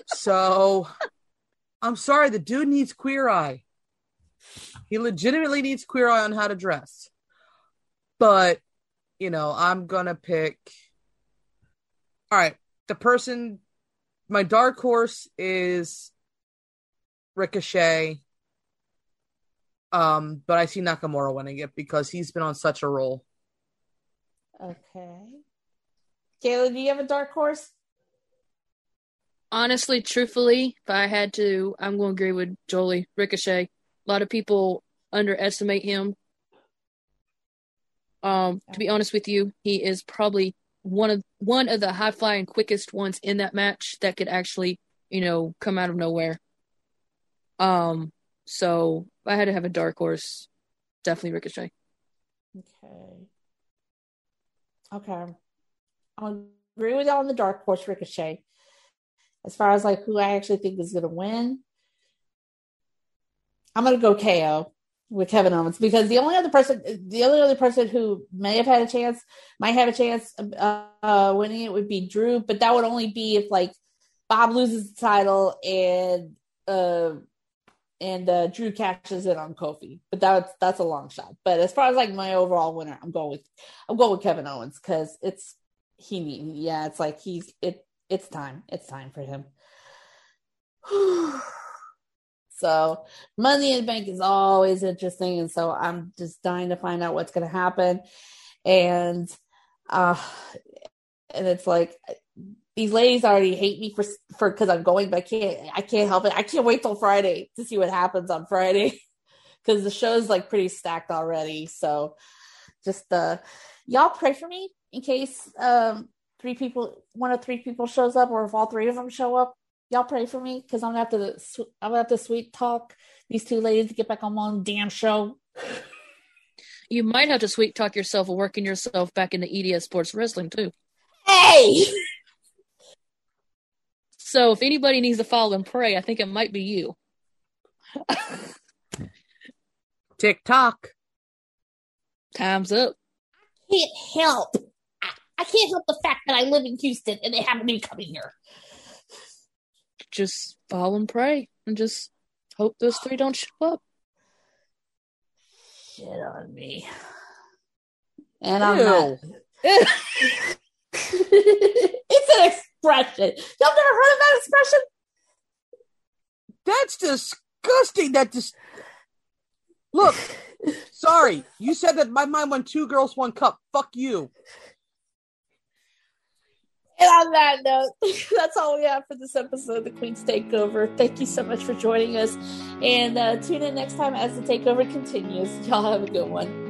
so I'm sorry, the dude needs queer eye. He legitimately needs queer eye on how to dress. But, you know, I'm gonna pick all right, the person my dark horse is Ricochet. Um, but I see Nakamura winning it because he's been on such a roll. Okay. Kayla, do you have a dark horse? Honestly, truthfully, if I had to, I'm going to agree with Jolie Ricochet. A lot of people underestimate him. Um, to be honest with you, he is probably one of one of the high flying quickest ones in that match that could actually, you know, come out of nowhere. Um, so I had to have a dark horse, definitely Ricochet. Okay. Okay. I'll agree with y'all on the dark horse Ricochet. As far as like who I actually think is gonna win, I'm gonna go KO with Kevin Owens because the only other person, the only other person who may have had a chance, might have a chance uh, uh, winning it would be Drew, but that would only be if like Bob loses the title and uh and uh, Drew catches it on Kofi. But that's that's a long shot. But as far as like my overall winner, I'm going with I'm going with Kevin Owens because it's he yeah, it's like he's it it's time. It's time for him. so money in the bank is always interesting. And so I'm just dying to find out what's gonna happen. And uh and it's like these ladies already hate me for for because I'm going, but I can't I can't help it. I can't wait till Friday to see what happens on Friday because the show's like pretty stacked already. So just uh y'all pray for me in case um three people one of three people shows up or if all three of them show up. Y'all pray for me because I'm gonna have to I'm gonna have to sweet talk these two ladies to get back on one damn show. You might have to sweet talk yourself or working yourself back into EDS sports wrestling too. Hey. So if anybody needs to follow and pray, I think it might be you. TikTok. Time's up. I can't help. I, I can't help the fact that I live in Houston and they happen to be coming here. Just fall and pray and just hope those three don't show up. Shit on me. And I'm not. it's an expression. Y'all never heard of that expression? That's disgusting. That just look. Sorry, you said that my mind went two girls, one cup. Fuck you. And on that note, that's all we have for this episode of the Queen's Takeover. Thank you so much for joining us. And uh, tune in next time as the takeover continues. Y'all have a good one.